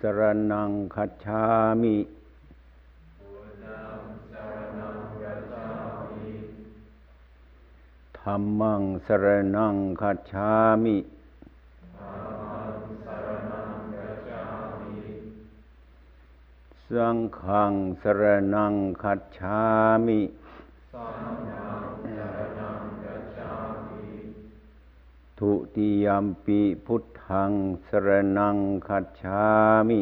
สรนังคัจฉามิธรรมังสรนังคัจฉามิสังฆังสรนังคัจฉามิ ทุติยมปีพุทธังสรนังคัจฉามิ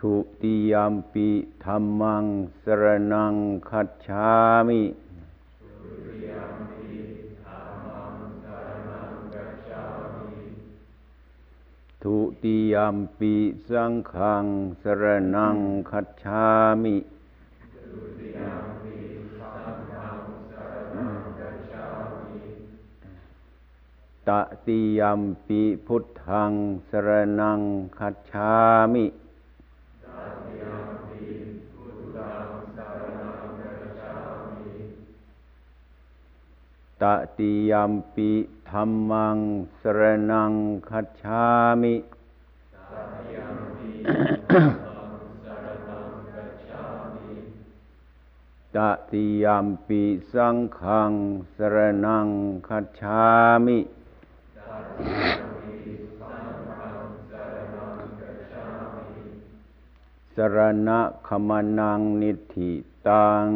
ทุติยมปีธรรมังสรนังคัจฉามิทุติยมปีสังฆังสรนังคัจฉามิ ตติยมปีพุทธังสรนังคัจฉามิตติยมปีธรรมังสรนังคัจฉามิตติยมปีสังฆังสรนังคัจฉามิ สรณะขมานังนิธิตัง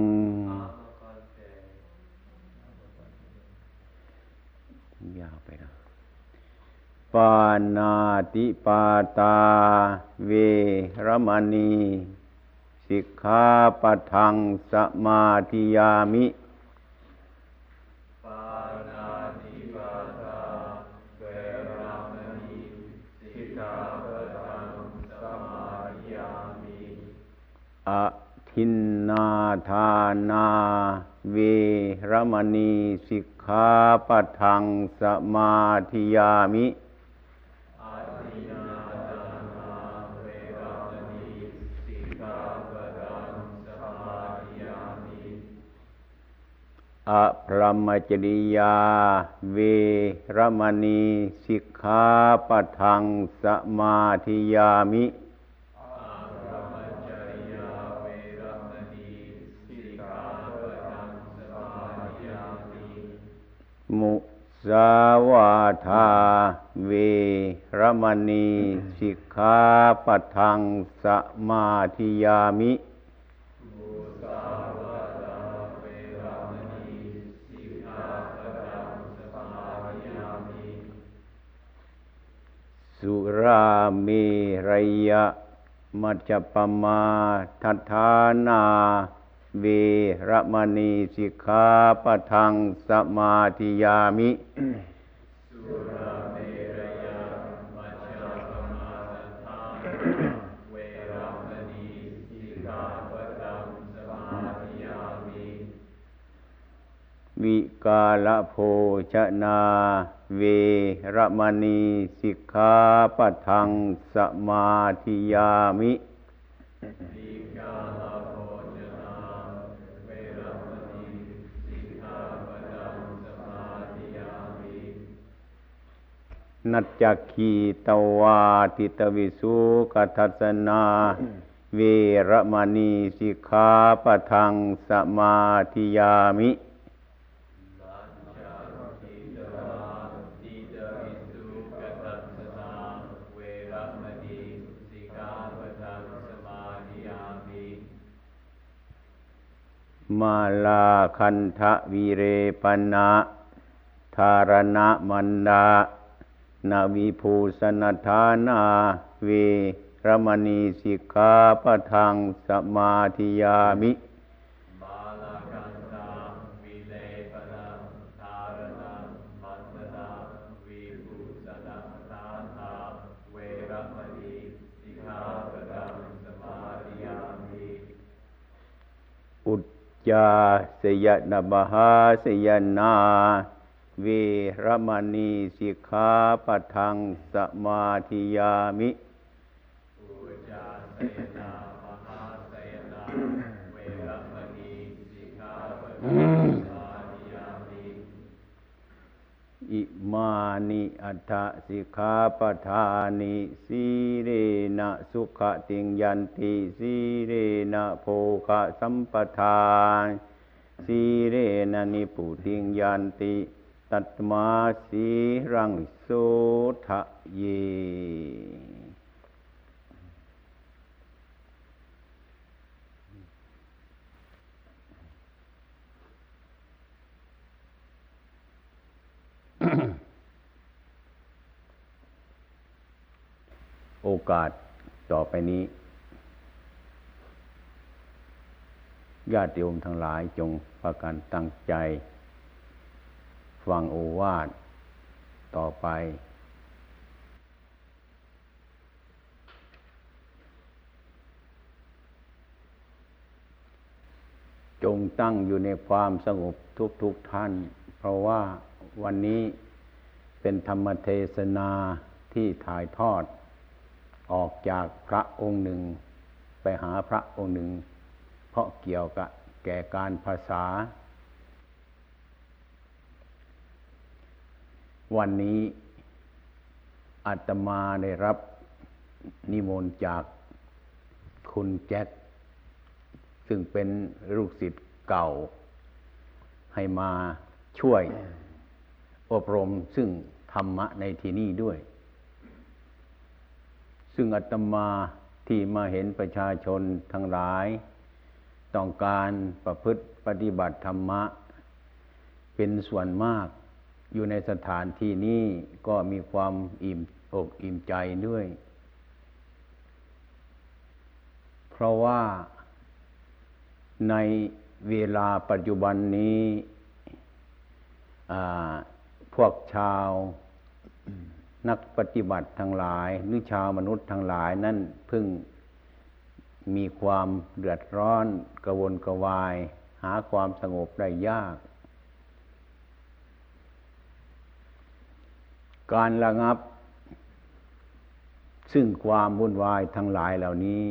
ยาวไปนะปานาติปาตา เวรมณี สิกขาปทังสมาธิยามิ อทินนาทานา เวรมณีสิกขาปะทังสมาธิยามิอพรหมจริยา เวรมณีสิกขาปะทังสมาธิยามิ มุสาวาทาเวรมณีสิกขาปะทังสมาธิยามิสุราเมรยะมัจจปมาทัฏฐานา เวรมณีสิกขาปะทังสมาธิยามิวิกาลโภชนาเวรมณีสิกขาปะทังสมาธิยามินัจจคีตวาติตวิสุกัทัสนาเวรมณีสิกขาปะทังสมาธิยามิสัจจทิตวาติตวิมาล นัจจคีตวาติตวิสุกทัสนา เวรมณีสิกาปะทังสมาธิยามิมาลาคันทะวีเรปนะธารณะมันดา นาวรมณีสิกขาปะทังสมาธานบหานาเวรมณีสิกขาปะทังสมาธิยามิอุจาสยนามหาสยนา เวรมณีสิกขาปะทังสมาธิยามิอิมานิอัฏฐสิกขาปทานิสีเรนะสุขติงยันติสีเรนะโภคะสัมปทานสีเรนะนิปุติงยันติ ตัตมาสีรังโสทะเย โอกาสต่อไปนี้ญาติโยมทั้งหลายจงพากันตั้งใจ ฟังโอวาทต่อไป จงตั้งอยู่ในความสงบทุกๆทท่าน เพราะว่าวันนี้เป็นธรรมเทศนาที่ถ่ายทอด ออกจากพระองค์หนึ่ง ไปหาพระองค์หนึ่ง เพราะเกี่ยวกับแก่การภาษา วันนี้อาตมาได้รับนิมนต์จากคุณแจ็คซึ่งเป็นลูกศิษย์เก่า ให้มาช่วยอบรมซึ่งธรรมะในที่นี้ด้วย ซึ่งอาตมาที่มาเห็นประชาชนทั้งหลาย ต้องการประพฤติปฏิบัติธรรมะ เป็นส่วนมาก อยู่ในสถานที่นี้ก็มีความอิ่มอกอิ่มใจด้วย เพราะว่าในเวลาปัจจุบันนี้พวกชาวนักปฏิบัติทั้งหลาย หรือชาวมนุษย์ทั้งหลายนั่นเพิ่งมีความเดือดร้อนกระวนกระวาย หาความสงบได้ยาก การระงับ ซึ่งความวุ่นวายทั้งหลายเหล่านี้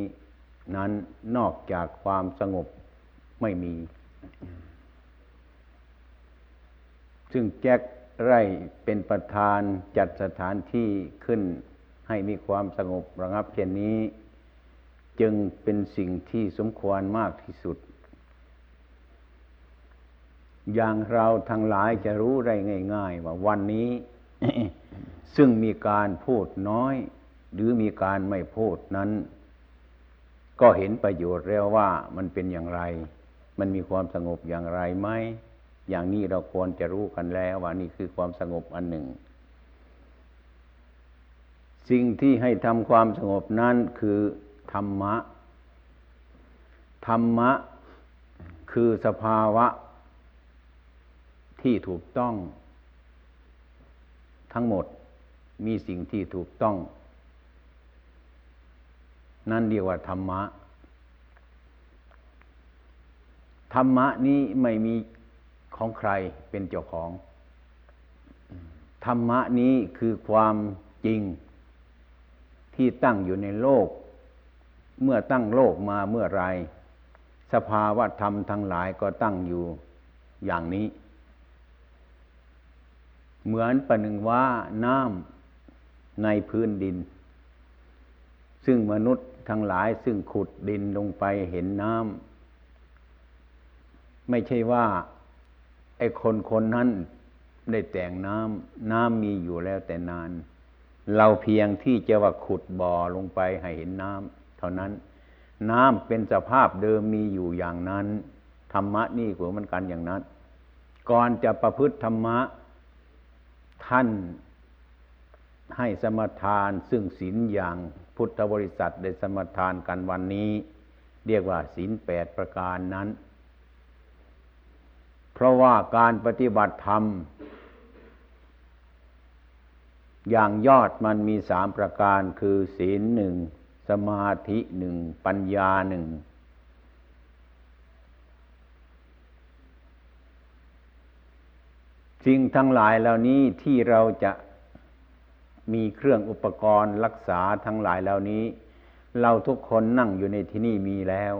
นั้นนอกจากความสงบไม่มี ซึ่งแจ็คไร่เป็นประธานจัดสถานที่ขึ้นให้มีความสงบระงับเช่นนี้ จึงเป็นสิ่งที่สมควรมากที่สุด อย่างเราทั้งหลายจะรู้ได้ง่าย ๆ ว่าวันนี้ ซึ่งมีการพูดน้อย หรือมีการไม่พูดนั้น ก็เห็นประโยชน์แล้วว่ามันเป็นอย่างไร มันมีความสงบอย่างไรไหมอย่างนี้เราควรจะรู้กันแล้วว่านี่คือความสงบอันหนึ่ง สิ่งที่ให้ทำความสงบนั้นคือธรรมะ ธรรมะคือสภาวะที่ถูกต้อง ทั้งหมดมีสิ่งที่ถูกต้อง นั่นเรียกว่าธรรมะ ธรรมะนี้ไม่มีของใครเป็นเจ้าของ ธรรมะนี้คือความจริงที่ตั้งอยู่ในโลก เมื่อตั้งโลกมาเมื่อไร สภาวะธรรมทั้งหลายก็ตั้งอยู่อย่างนี้ เหมือนประหนึ่งว่าน้ำในพื้นดิน ซึ่งมนุษย์ทั้งหลายซึ่งขุดดินลงไปเห็นน้ำไม่ใช่ว่าไอ้คนคนนั้นได้แต่งน้ำน้ำมีอยู่แล้วแต่นาน เราเพียงที่จะว่าขุดบ่อลงไปให้เห็นน้ำเท่านั้น น้ำเป็นสภาพเดิมมีอยู่อย่างนั้น ธรรมะนี่ก็เหมือนกันอย่างนั้น ก่อนจะประพฤติธรรมะ ท่านให้สมทานซึ่งศีลอย่างพุทธบริษัทได้สมทานกันวันนี้ เรียกว่าศีลแปดประการนั้น เพราะว่าการปฏิบัติธรรม อย่างยอดมันมีสามประการคือศีลหนึ่งสมาธิหนึ่งปัญญาหนึ่ง สิ่งทั้งหลายเหล่านี้ที่เราจะมีเครื่องอุปกรณ์รักษาทั้งหลายเหล่านี้ เราทุกคนนั่งอยู่ในที่นี่มีแล้ว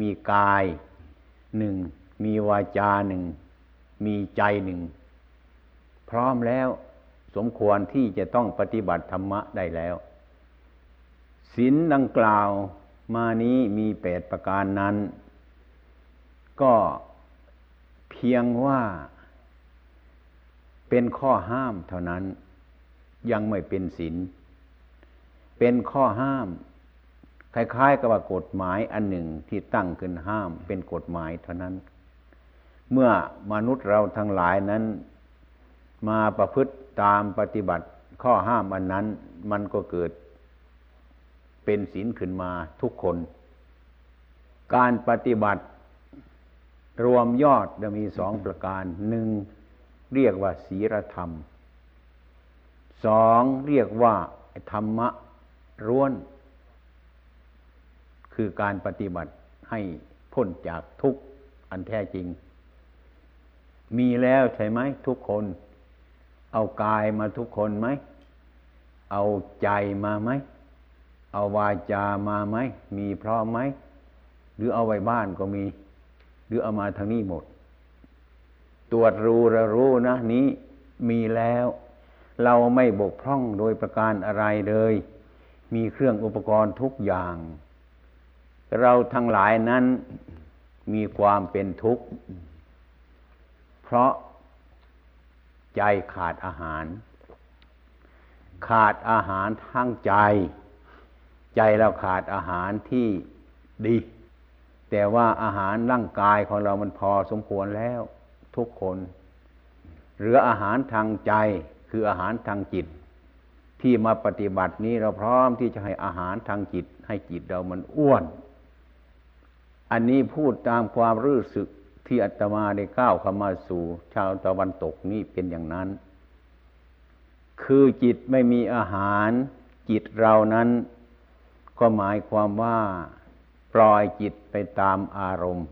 มีกายหนึ่งมีวาจาหนึ่งมีใจหนึ่งพร้อมแล้วสมควรที่จะต้องปฏิบัติธรรมะได้แล้วศีลดังกล่าวมานี้มีแปดประการนั้น ก็เพียงว่า เป็นข้อห้ามเท่านั้น ยังไม่เป็นศีลเป็นข้อห้าม คล้ายๆ กับว่ากฎหมายอันหนึ่งที่ตั้งขึ้นห้าม เป็นกฎหมายเท่านั้น เมื่อมนุษย์เราทั้งหลายนั้น มาประพฤติตามปฏิบัติข้อห้ามอันนั้น มันก็เกิด เป็นศีลขึ้นมาทุกคน การปฏิบัติรวมยอดจะมีสองประการหนึ่ง เรียกว่าศีลธรรมสองเรียกว่าธรรมะร้วน คือการปฏิบัติให้พ้นจากทุกข์อันแท้จริง มีแล้วใช่ไหมทุกคน เอากายมาทุกคนไหม เอาใจมาไหม เอาวาจามาไหม มีพร้อมไหม หรือเอาไว้บ้านก็มี หรือเอามาทางนี้หมด ตรวจรู้ระรู้นะนี้มีแล้ว เราไม่บกพร่องโดยประการอะไรเลย มีเครื่องอุปกรณ์ทุกอย่าง เราทั้งหลายนั้นมีความเป็นทุกข์ เพราะใจขาดอาหาร ขาดอาหารทั้งใจ ใจเราขาดอาหารที่ดี แต่ว่าอาหารร่างกายของเรามันพอสมควรแล้ว ทุกคนเหลืออาหารทางใจคืออาหารทางจิต ที่มาปฏิบัตินี้เราพร้อมที่จะให้อาหารทางจิต ให้จิตเรามันอ้วน อันนี้พูดตามความรู้สึกที่อาตมาได้ก้าวเข้ามาสู่ ชาวตะวันตกนี่เป็นอย่างนั้น คือจิตไม่มีอาหาร จิตเรานั้น ก็หมายความว่า ปล่อยจิตไปตามอารมณ์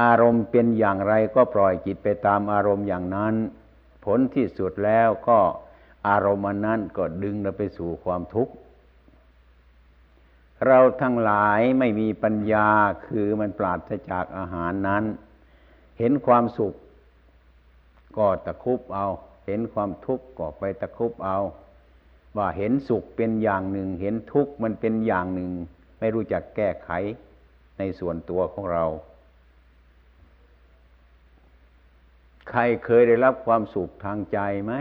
อารมณ์เป็นอย่างไรก็ปล่อยจิตไปตามอารมณ์อย่างนั้น ผลที่สุดแล้วก็อารมณ์นั้นก็ดึงเราไปสู่ความทุกข์ เราทั้งหลายไม่มีปัญญาคือมันปราศจากอาหารนั้น เห็นความสุข ก็ตะคุบเอา เห็นความทุกข์ก็ไปตะคุบเอา ว่าเห็นสุขเป็นอย่างหนึ่ง เห็นทุกข์มันเป็นอย่างหนึ่ง ไม่รู้จักแก้ไขในส่วนตัวของเรา ใครเคยได้รับความสุขทางใจไหม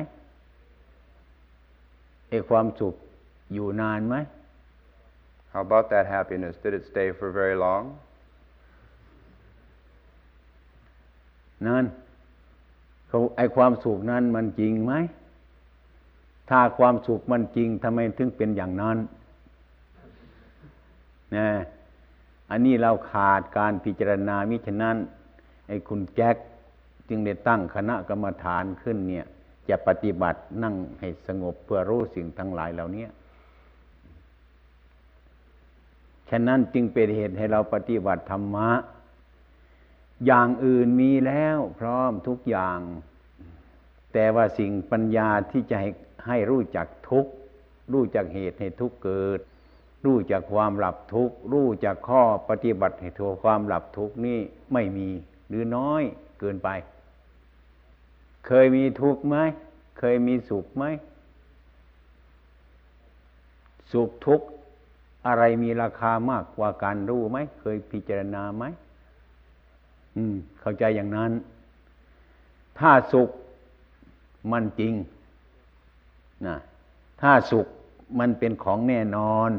ไอ้ความสุขอยู่นานไหม How about that happiness? Did it stay for very long? นั่นเขาไอ้ความสุขนั้นมันจริงไหม ถ้าความสุขมันจริงทำไมถึงเป็นอย่างนั้นนะอันนี้เราขาดการพิจารณามิฉะนั้นไอ้คุณแจ็ค จึงได้ตั้งคณะกรรมฐานขึ้นเนี่ย จะปฏิบัตินั่งให้สงบเพื่อรู้สิ่งทั้งหลายเหล่านี้ฉะนั้นจึงเป็นเหตุให้เราปฏิบัติธรรมะ อย่างอื่นมีแล้วพร้อมทุกอย่าง แต่ว่าสิ่งปัญญาที่จะให้ให้รู้จักทุกรู้จักเหตุให้ทุกเกิด รู้จักความหลับทุกรู้จักข้อปฏิบัติให้ทัวความหลับทุกนี่ไม่มีหรือน้อยเกินไป เคยมีทุกข์ไหม เคยมีสุขไหม สุขทุกข์อะไรมีราคามากกว่าการรู้ไหม เคยพิจารณาไหม อืม เข้าใจอย่างนั้น ถ้าสุขมันจริงนะถ้าสุขมันเป็นของแน่นอน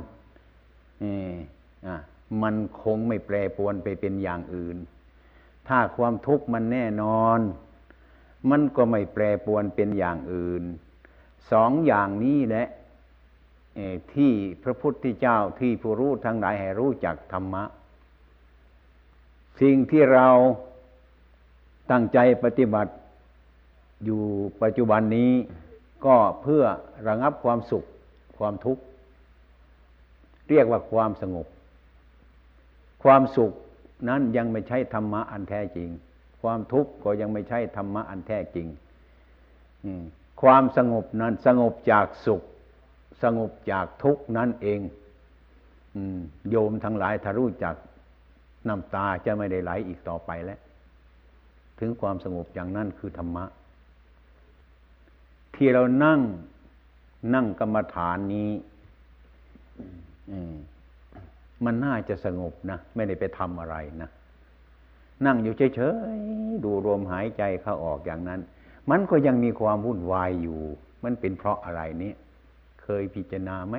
นี่มันคงไม่แปรปวนไปเป็นอย่างอื่น ถ้าความทุกข์มันแน่นอน มันก็ไม่แปรปวนเป็นอย่างอื่น สองอย่างนี้แหละที่พระพุทธเจ้าที่ผู้รู้ทั้งหลายให้รู้จักธรรมะ สิ่งที่เราตั้งใจปฏิบัติอยู่ปัจจุบันนี้ก็เพื่อระงับความสุขความทุกข์เรียกว่าความสงบ ความสุขนั้นยังไม่ใช่ธรรมะอันแท้จริง ความทุกข์ก็ยังไม่ใช่ธรรมะอันแท้จริงความสงบนั้นสงบจากสุข สงบจากทุกข์นั่นเองโยมทั้งหลายถ้ารู้จักน้ำตาจะไม่ได้ไหลอีกต่อไปแล้ว ถึงความสงบอย่างนั้นคือธรรมะ ที่เรานั่งนั่งกรรมฐานนี้มันน่าจะสงบนะ ไม่ได้ไปทำอะไรนะ นั่งอยู่เฉยๆดูลมหายใจเข้าออกอย่างนั้น มันก็ยังมีความวุ่นวายอยู่ มันเป็นเพราะอะไรนี้เคยพิจารณาไหม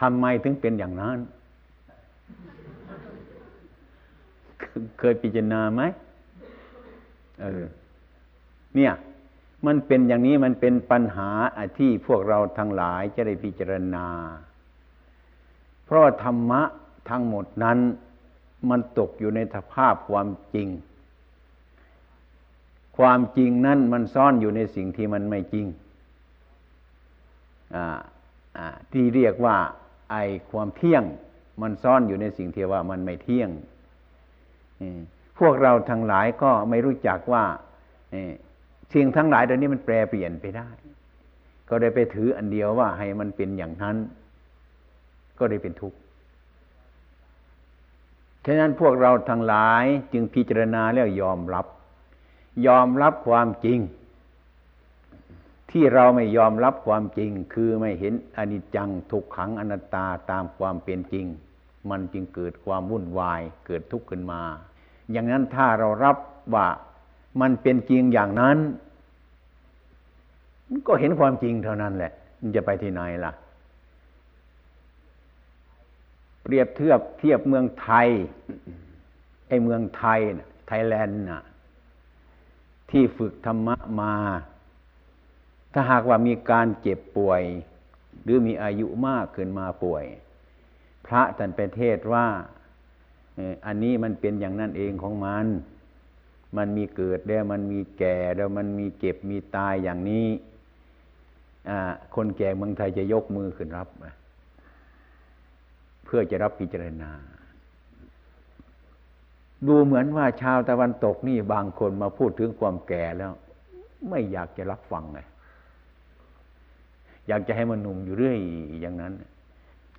ทำไมถึงเป็นอย่างนั้น เคยพิจารณาไหมเออเนี่ย มันเป็นอย่างนี้มันเป็นปัญหาที่พวกเราทั้งหลายจะได้พิจารณา เพราะธรรมะทั้งหมดนั้น มันตกอยู่ในสภาพความจริง ความจริงนั้นมันซ่อนอยู่ในสิ่งที่มันไม่จริงที่เรียกว่าไอความเที่ยง มันซ่อนอยู่ในสิ่งที่ว่ามันไม่เที่ยงพวกเราทั้งหลายก็ไม่รู้จักว่าสิ่งทั้งหลายตอนนี้มันแปรเปลี่ยนไปได้ ก็ได้ไปถืออันเดียวว่าให้มันเป็นอย่างนั้น ก็ได้เป็นทุกข์ ฉะนั้นพวกเราทั้งหลายจึงพิจารณาแล้วยอมรับ ยอมรับความจริง ที่เราไม่ยอมรับความจริง คือไม่เห็นอนิจจังทุกขังอนัตตาตามความเป็นจริง มันจึงเกิดความวุ่นวายเกิดทุกข์ขึ้นมา อย่างนั้นถ้าเรารับว่ามันเป็นจริงอย่างนั้น ก็เห็นความจริงเท่านั้นแหละ มันจะไปที่ไหนล่ะ เปรียบเทียบเทียบเมืองไทยไอเมืองไทยนะไทยแลนด์น่ะที่ฝึกธรรมะมา ถ้าหากว่ามีการเจ็บป่วย หรือมีอายุมากขึ้นมาป่วย พระท่านไปเทศว่าอันนี้มันเป็นอย่างนั้นเองของมัน มันมีเกิดแล้วมันมีแก่แล้วมันมีเก็บมีตายอย่างนี้คนแก่เมืองไทยจะยกมือขึ้นรับเพื่อจะรับพิจารณา ดูเหมือนว่าชาวตะวันตกนี่บางคนมาพูดถึงความแก่แล้ว ไม่อยากจะรับฟังไงอยากจะให้มันหนุ่มอยู่เรื่อยอย่างนั้น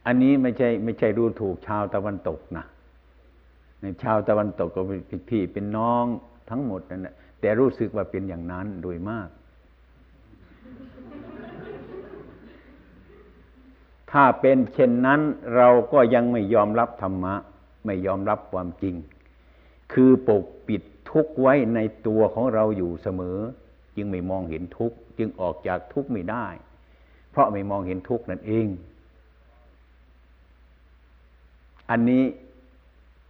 อันนี้ไม่ใช่ไม่ใช่ดูถูกชาวตะวันตกนะในชาวตะวันตกก็เป็นพี่เป็นน้องทั้งหมดนั่นแหละแต่รู้สึกว่าเป็นอย่างนั้นโดยมาก ถ้าเป็นเช่นนั้นเราก็ยังไม่ยอมรับธรรมะ ไม่ยอมรับความจริง คือปกปิดทุกข์ไว้ในตัวของเราอยู่เสมอ จึงไม่มองเห็นทุกข์จึงออกจากทุกข์ไม่ได้ เพราะไม่มองเห็นทุกข์นั่นเอง อันนี้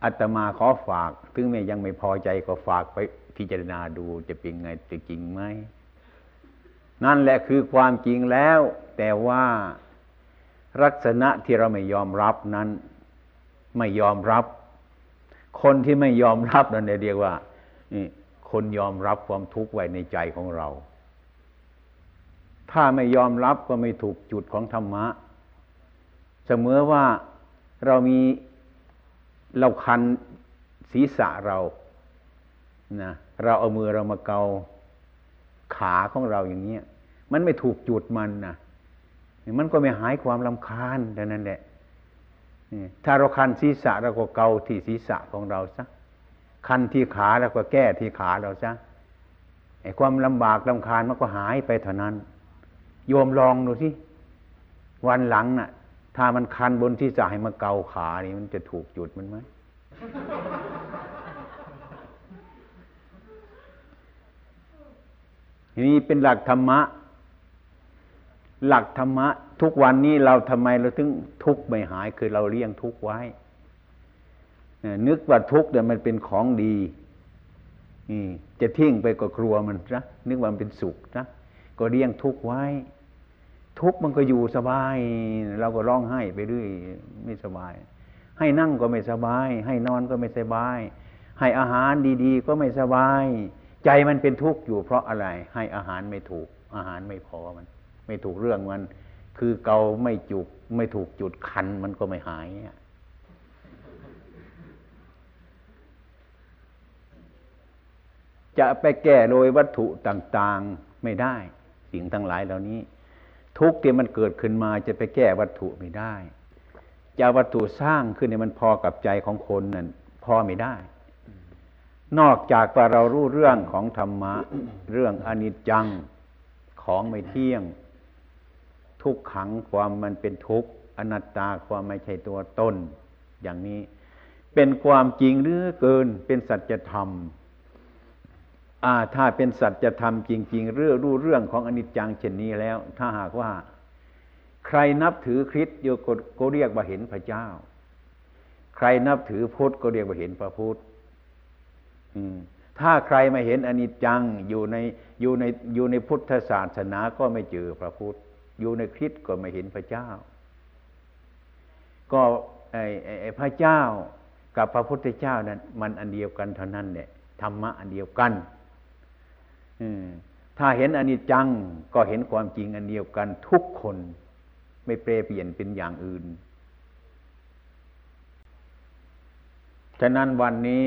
อาตมาขอฝาก ถึงแม้ยังไม่พอใจก็ฝากไปพิจารณาดูจะเป็นไงจะจริงไหมนั่นแหละคือความจริงแล้ว แต่ว่า ลักษณะที่เราไม่ยอมรับนั้น ไม่ยอมรับ คนที่ไม่ยอมรับนั่นเรียกว่าคนยอมรับความทุกข์ไว้ในใจของเรา ถ้าไม่ยอมรับก็ไม่ถูกจุดของธรรมะ เสมอว่าเรามีเราคันศีรษะเรานะเราเอามือเรามาเกาขาของเราอย่างเนี้ย มันไม่ถูกจุดมันนะ มันก็ไม่หายความลำคาญดังนั้นแหละถ้าเราคันศีรษะเราก็เกาที่ศีรษะของเราซะคันที่ขาเราก็แก้ที่ขาเราซะไอ้ความลำบากลำคาญมันก็หายไปเท่านั้น โยมลองดูสิวันหลังน่ะ ถ้ามันคันบนที่จะให้มาเกาขานี่มันจะถูกจุดมันไหมทีนี้เป็นหลักธรรมะ หลักธรรมะ ทุกวันนี้เราทำไมเราถึงทุกข์ไม่หายคือเราเลี้ยงทุกข์ไว้นึกว่าทุกข์เนี่ยมันเป็นของดีนี่จะทิ้งไปก็กลัวมันนะนึกว่ามันเป็นสุขนะก็เลี้ยงทุกข์ไว้ ทุกข์มันก็อยู่สบาย เราก็ร้องไห้ไปเรื่อยไม่สบาย ให้นั่งก็ไม่สบาย ให้นอนก็ไม่สบาย ให้อาหารดี ๆ ก็ไม่สบาย ใจมันเป็นทุกข์อยู่เพราะอะไร ให้อาหารไม่ถูก อาหารไม่พอมัน ไม่ถูกเรื่องมัน คือเกาไม่จุก ไม่ถูกจุดคันมันก็ไม่หายจะไปแก้โดยวัตถุต่างๆไม่ได้ สิ่งทั้งหลายเหล่านี้ ทุกที่มันเกิดขึ้นมาจะไปแก้วัตถุไม่ได้ จะวัตถุสร้างขึ้นเนี่ยมันพอกับใจของคนนั่นพอไม่ได้ นอกจากว่าเรารู้เรื่องของธรรมะ เรื่องอนิจจังของไม่เที่ยง ทุกขังความมันเป็นทุกข์อนัตตาความไม่ใช่ตัวตนอย่างนี้ เป็นความจริงหรือเกินเป็นสัจธรรมอ่าถ้าเป็นสัจธรรมจริง ๆ เรื่องรู้เรื่องของอนิจจังเช่นนี้แล้ว ถ้าหากว่า ใครนับถือคริสต์โยกก็เรียกว่าเห็นพระเจ้า ใครนับถือพุทธก็เรียกว่าเห็นพระพุทธถ้าใครไม่เห็นอนิจจังอยู่ในอยู่ในอยู่ในพุทธศาสนาก็ไม่เจอพระพุทธ อยู่ในคริสต์ก็ไม่เห็นพระเจ้า ก็ไอ้ไอ้ไอพระเจ้ากับพระพุทธเจ้านั้นมันอันเดียวกันเท่านั้นแหละธรรมะอันเดียวกันถ้าเห็นอนิจจังก็เห็นความจริงอันเดียวกันทุกคนไม่เปรเปลี่ยนเป็นอย่างอื่น ฉะนั้นวันนี้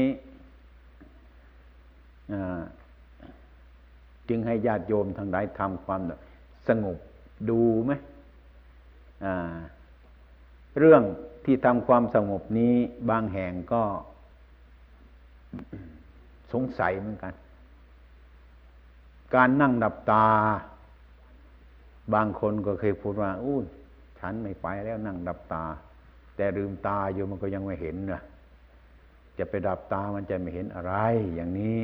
จึงให้ญาติโยมทั้งหลายทำความสงบ ดูไหมเรื่องที่ทำความสงบนี้บางแห่งก็สงสัยเหมือนกัน การนั่งดับตา บางคนก็เคยพูดว่าอู้ฉันไม่ไปแล้วนั่งดับตา แต่ลืมตาอยู่มันก็ยังไม่เห็นนะจะไปดับตามันจะไม่เห็นอะไรอย่างนี้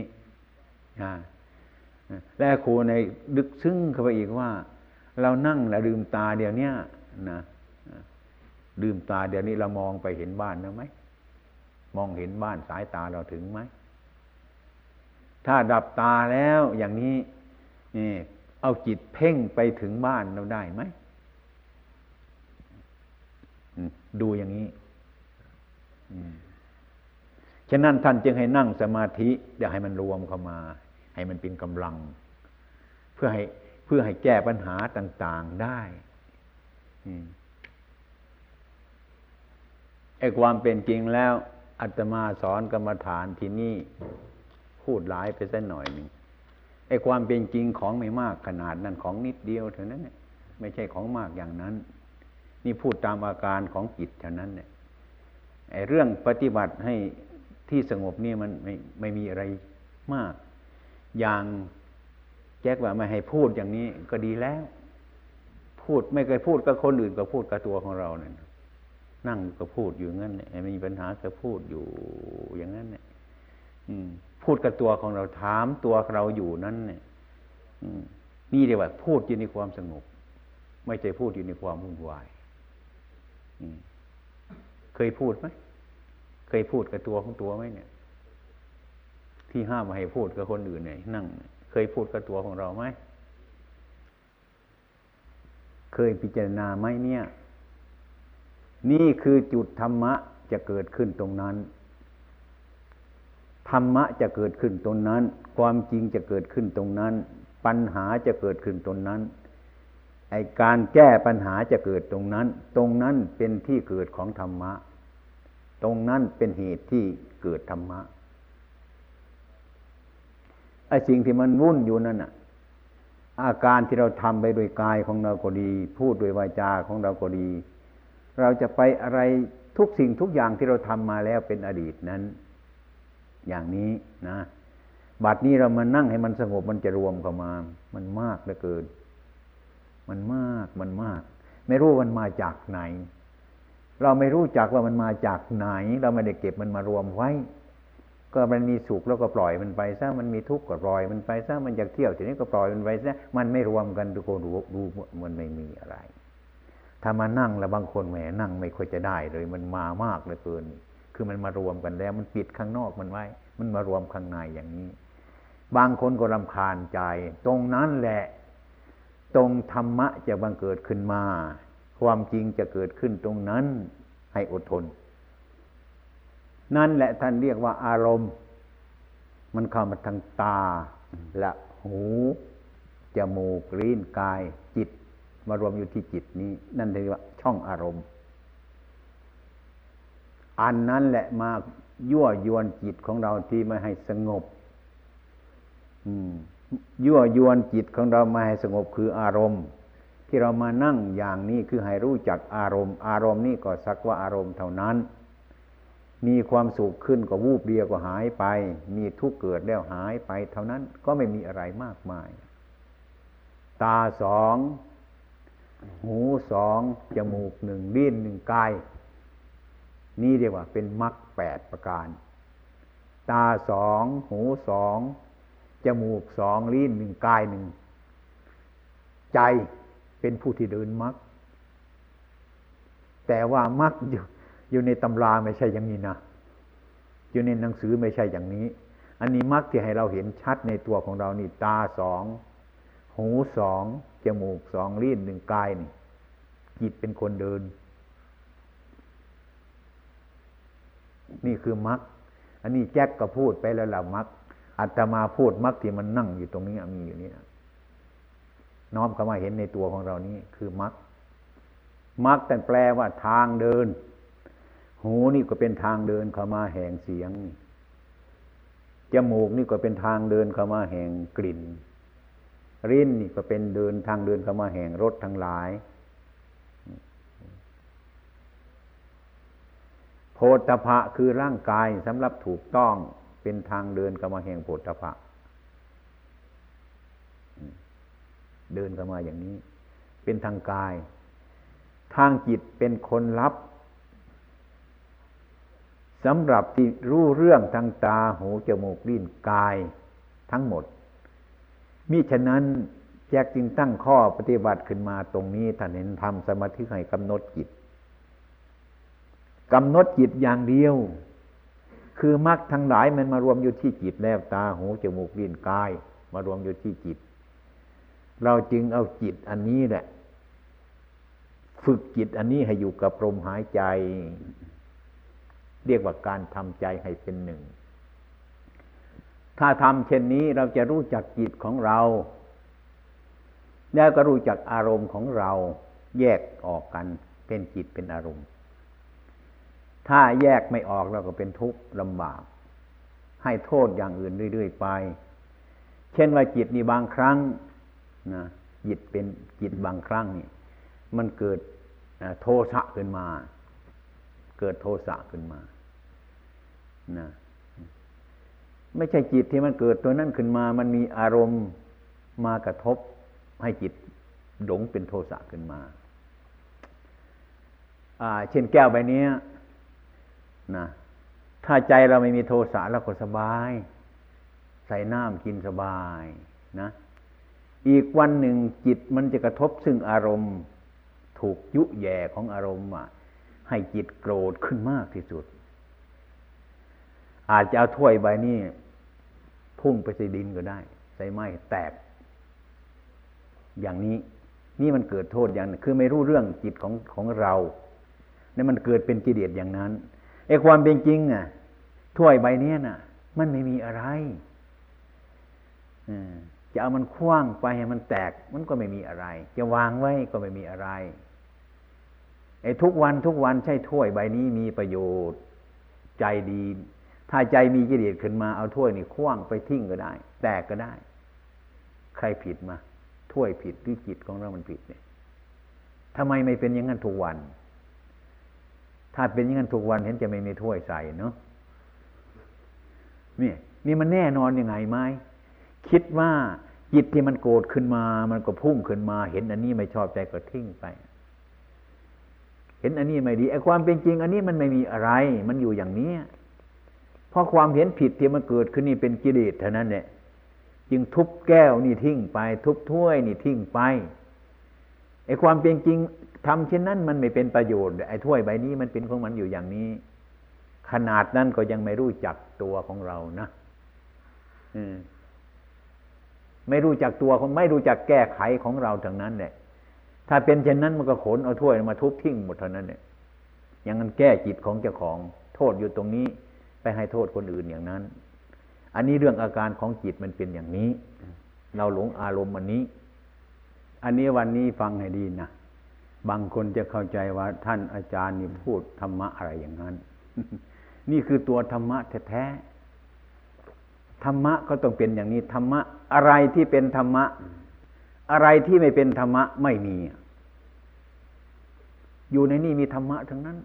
และครูในดึกซึ้งเข้าไปอีกว่า เรานั่งแล้วลืมตาเดี๋ยวนี้นะลืมตาเดี๋ยวนี้เรามองไปเห็นบ้านแล้ไหมมองเห็นบ้านสายตาเราถึงไหมถ้าดับตาแล้วอย่างนี้นี่เอาจิตเพ่งไปถึงบ้านเราได้ไหมดูอย่างนี้ฉะนั้นท่านจึงให้นั่งสมาธิอย่าให้มันรวมเข้ามา ให้มันเป็นกำลัง เพื่อให้ พื่อให้แก้ปัญหาต่าง ๆได้ไอ้ความเป็นจริงแล้วอาตมาสอนกรรมฐานที่นี่พูดหลายไปสักหน่อยหนึ่งไอ้ความเป็นจริงของไม่มากขนาดนั้นของนิดเดียวเท่านั้นเนี่ยไม่ใช่ของมากอย่างนั้น นี่พูดตามอาการของจิตเท่านั้นเนี่ยไอ้เรื่องปฏิบัติให้ที่สงบนี่มันไม่ไม่มีอะไรมาก อย่าง แจ็คว่าไม่ให้พูดอย่างนี้ก็ดีแล้ว พูดไม่เคยพูดกับคนอื่นก็พูดกับตัวของเราเนี่ยนั่งก็พูดอยู่งั้นเนี่ยมีปัญหาก็พูดอยู่อย่างนั้นเนี่ยพูดกับตัวของเราถามตัวเราอยู่นั้นเนี่ยนี่เรียกว่า พูดอยู่ในความสงบ ไม่ใช่พูดอยู่ในความวุ่นวายเคยพูดไหมเคยพูดกับตัวของตัวไหมเนี่ย ที่ห้ามมาให้พูดกับคนอื่นเนี่ยนั่งเคยพูดกับตัวของเราไหม เคยพิจารณาไหมเนี่ย นี่คือจุดธรรมะจะเกิดขึ้นตรงนั้น ธรรมะจะเกิดขึ้นตรงนั้น ความจริงจะเกิดขึ้นตรงนั้น ปัญหาจะเกิดขึ้นตรงนั้น ไอการแก้ปัญหาจะเกิดตรงนั้น ตรงนั้นเป็นที่เกิดของธรรมะ ตรงนั้นเป็นเหตุที่เกิดธรรมะ ไอ้สิ่งที่มันวุ่นอยู่นั่นอะ อาการที่เราทำไปโดยกายของเราก็ดี พูดโดยวาจาของเราก็ดี เราจะไปอะไรทุกสิ่งทุกอย่างที่เราทำมาแล้วเป็นอดีตนั้น อย่างนี้นะบัดนี้เรามานั่งให้มันสงบมันจะรวมเข้ามา มันมากเหลือเกิน มันมากมันมาก ไม่รู้มันมาจากไหน เราไม่รู้จักว่ามันมาจากไหน เราไม่ได้เก็บมันมารวมไว้ ก็มันมีสุขแล้วก็ปล่อยมันไปซะมันมีทุกข์ก็ปล่อยมันไปซะมันอยากเที่ยวทีนี้ก็ปล่อยมันไปซะมันไม่รวมกันทุกคนดูดูมันไม่มีอะไร ถ้ามานั่งแล้วบางคนแหมนั่งไม่ค่อยจะได้เลย มันมามากเหลือเกิน คือมันมารวมกันแล้ว มันปิดข้างนอกมันไว้ มันมารวมข้างในอย่างนี้ บางคนก็รำคาญใจ ตรงนั้นแหละตรงธรรมะจะบังเกิดขึ้นมา ความจริงจะเกิดขึ้นตรงนั้นให้อดทน นั่นแหละท่านเรียกว่าอารมณ์ มันเข้ามาทางตาและหูจมูกลิ้นกายจิต มารวมอยู่ที่จิตนี้ นั่นเรียกว่าช่องอารมณ์ อันนั้นแหละมายั่วยวนจิตของเราที่ไม่ให้สงบยั่วยวนจิตของเราไม่ให้สงบคืออารมณ์ ที่เรามานั่งอย่างนี้คือให้รู้จักอารมณ์ อารมณ์นี่ก็สักว่าอารมณ์เท่านั้น มีความสุขขึ้นก็วูบเดียวก็หายไป มีทุกข์เกิดแล้วหายไป เท่านั้นก็ไม่มีอะไรมากมาย ตาสอง หูสอง จมูกหนึ่งลิ้นหนึ่งกาย นี่เรียกว่าเป็นมรรคแปดประการ ตาสอง หูสอง จมูกสองลิ้นหนึ่งกายหนึ่งใจเป็นผู้ที่เดินมรรคแต่ว่ามรรคอยู่ อยู่ในตำราไม่ใช่อย่างนี้นะ อยู่ในหนังสือไม่ใช่อย่างนี้ อันนี้มรรคที่ให้เราเห็นชัดในตัวของเรานี่ตาสองหูสองจมูกสองลิ้นหนึ่งกายนี่จิตเป็นคนเดิน นี่คือมรรคอันนี้แจ็คก็พูดไปแล้วละมรรคอัตมาพูดมรรคที่มันนั่งอยู่ตรงนี้มีอยู่นี่นะน้อมเข้ามาเห็นในตัวของเรานี้คือมรรคมรรคแต่แปลว่าทางเดิน หูนี่ก็เป็นทางเดินเข้ามาแห่งเสียง จมูกนี่ก็เป็นทางเดินเข้ามาแห่งกลิ่นริ้นนี่ก็เป็นเดินทางเดินเข้ามาแห่งรถทั้งหลาย โพธพะคือร่างกายสำหรับถูกต้องเป็นทางเดินเข้ามาแห่งโพธพะเดินเข้ามาอย่างนี้ เป็นทางกาย ทางจิตเป็นคนรับ สำหรับที่รู้เรื่องทางตาหูจมูกลิ้นกายทั้งหมด มิฉะนั้นแจกจึงตั้งข้อปฏิบัติขึ้นมาตรงนี้ท่านเห็นทำสมาธิให้กำหนดจิตกำหนดจิตอย่างเดียว คือมรรคทั้งหลายมันมารวมอยู่ที่จิตแล้วตาหูจมูกลิ้นกาย มารวมอยู่ที่จิต เราจึงเอาจิตอันนี้แหละ ฝึกจิตอันนี้ให้อยู่กับลมหายใจ เรียกว่าการทำใจให้เป็นหนึ่ง ถ้าทำเช่นนี้เราจะรู้จักจิตของเรา แล้วก็รู้จักอารมณ์ของเราแยกออกกันเป็นจิตเป็นอารมณ์ ถ้าแยกไม่ออกเราก็เป็นทุกข์ลำบาก ให้โทษอย่างอื่นเรื่อยๆไป เช่นว่าจิตนี่บางครั้งนะจิตเป็นจิตบางครั้งนี่มันเกิดโทสะขึ้นมา เกิดโทสะขึ้นมา นะไม่ใช่จิตที่มันเกิดตัวนั้นขึ้นมา มันมีอารมณ์มากระทบให้จิตหลงเป็นโทสะขึ้นมา เช่นแก้วใบนี้นะถ้าใจเราไม่มีโทสะเราก็สบาย ใส่น้ำกินสบายนะ อีกวันหนึ่งจิตมันจะกระทบซึ่งอารมณ์ ถูกยุแย่ของอารมณ์อะให้จิตโกรธขึ้นมากที่สุด อาจจะเอาถ้วยใบนี้พุ่งไปใส่ดินก็ได้ใส่ไม้แตก อย่างนี้ นี่มันเกิดโทษอย่างนึงคือไม่รู้เรื่องจิตของของเราเนี่ยมันเกิดเป็นกิเลสอย่างนั้นไอ้ความเป็นจริงอะถ้วยใบนี้น่ะ มันไม่มีอะไรจะเอามันคว้างไปให้มันแตก มันก็ไม่มีอะไร จะวางไว้ก็ไม่มีอะไรไอ้ทุกวันทุกวันใช่ถ้วยใบนี้มีประโยชน์ ใจดี ถ้าใจมีกิเลสขึ้นมาเอาถ้วยนี่คว้างไปทิ้งก็ได้ แตกก็ได้ ใครผิดมา ถ้วยผิดหรือจิตของเรามันผิดเนี่ยทำไมไม่เป็นอย่างนั้นทุกวัน ถ้าเป็นอย่างนั้นทุกวันเห็นจะไม่มีถ้วยใส่เนาะนี่นี่มันแน่นอนยังไงไหมคิดว่าจิตที่มันโกรธขึ้นมา มันก็พุ่งขึ้นมา เห็นอันนี้ไม่ชอบใจก็ทิ้งไป เห็นอันนี้ไม่ดีไอ้ความเป็นจริง อันนี้มันไม่มีอะไร มันอยู่อย่างนี้ เพราะความเห็นผิดที่มันเกิดขึ้นนี่เป็นกิเลสเท่านั้นเนี่ยจึงทุบแก้วนี่ทิ้งไป ทุบถ้วยนี่ทิ้งไปไอ้ความเป็นจริงทำเช่นนั้นมันไม่เป็นประโยชน์ไอ้ถ้วยใบนี้มันเป็นของมันอยู่อย่างนี้ ขนาดนั้นก็ยังไม่รู้จักตัวของเรานะอืมไม่รู้จักตัวของไม่รู้จักแก้ไขของเราทั้งนั้นเนี่ยถ้าเป็นเช่นนั้นมันก็ขนเอาถ้วยมาทุบทิ้งหมดเท่านั้นเนี่ยอย่างนั้นแก้จิตของเจ้าของ โทษอยู่ตรงนี้ ไปให้โทษคนอื่นอย่างนั้น อันนี้เรื่องอาการของจิตมันเป็นอย่างนี้ เราหลงอารมณ์อันนี้ อันนี้วันนี้ฟังให้ดีนะบางคนจะเข้าใจว่าท่านอาจารย์นี่พูดธรรมะอะไรอย่างนั้น นี่คือตัวธรรมะแท้ๆธรรมะก็ต้องเป็นอย่างนี้ธรรมะอะไรที่เป็นธรรมะ อะไรที่ไม่เป็นธรรมะไม่มี อยู่ในนี่มีธรรมะทั้งนั้น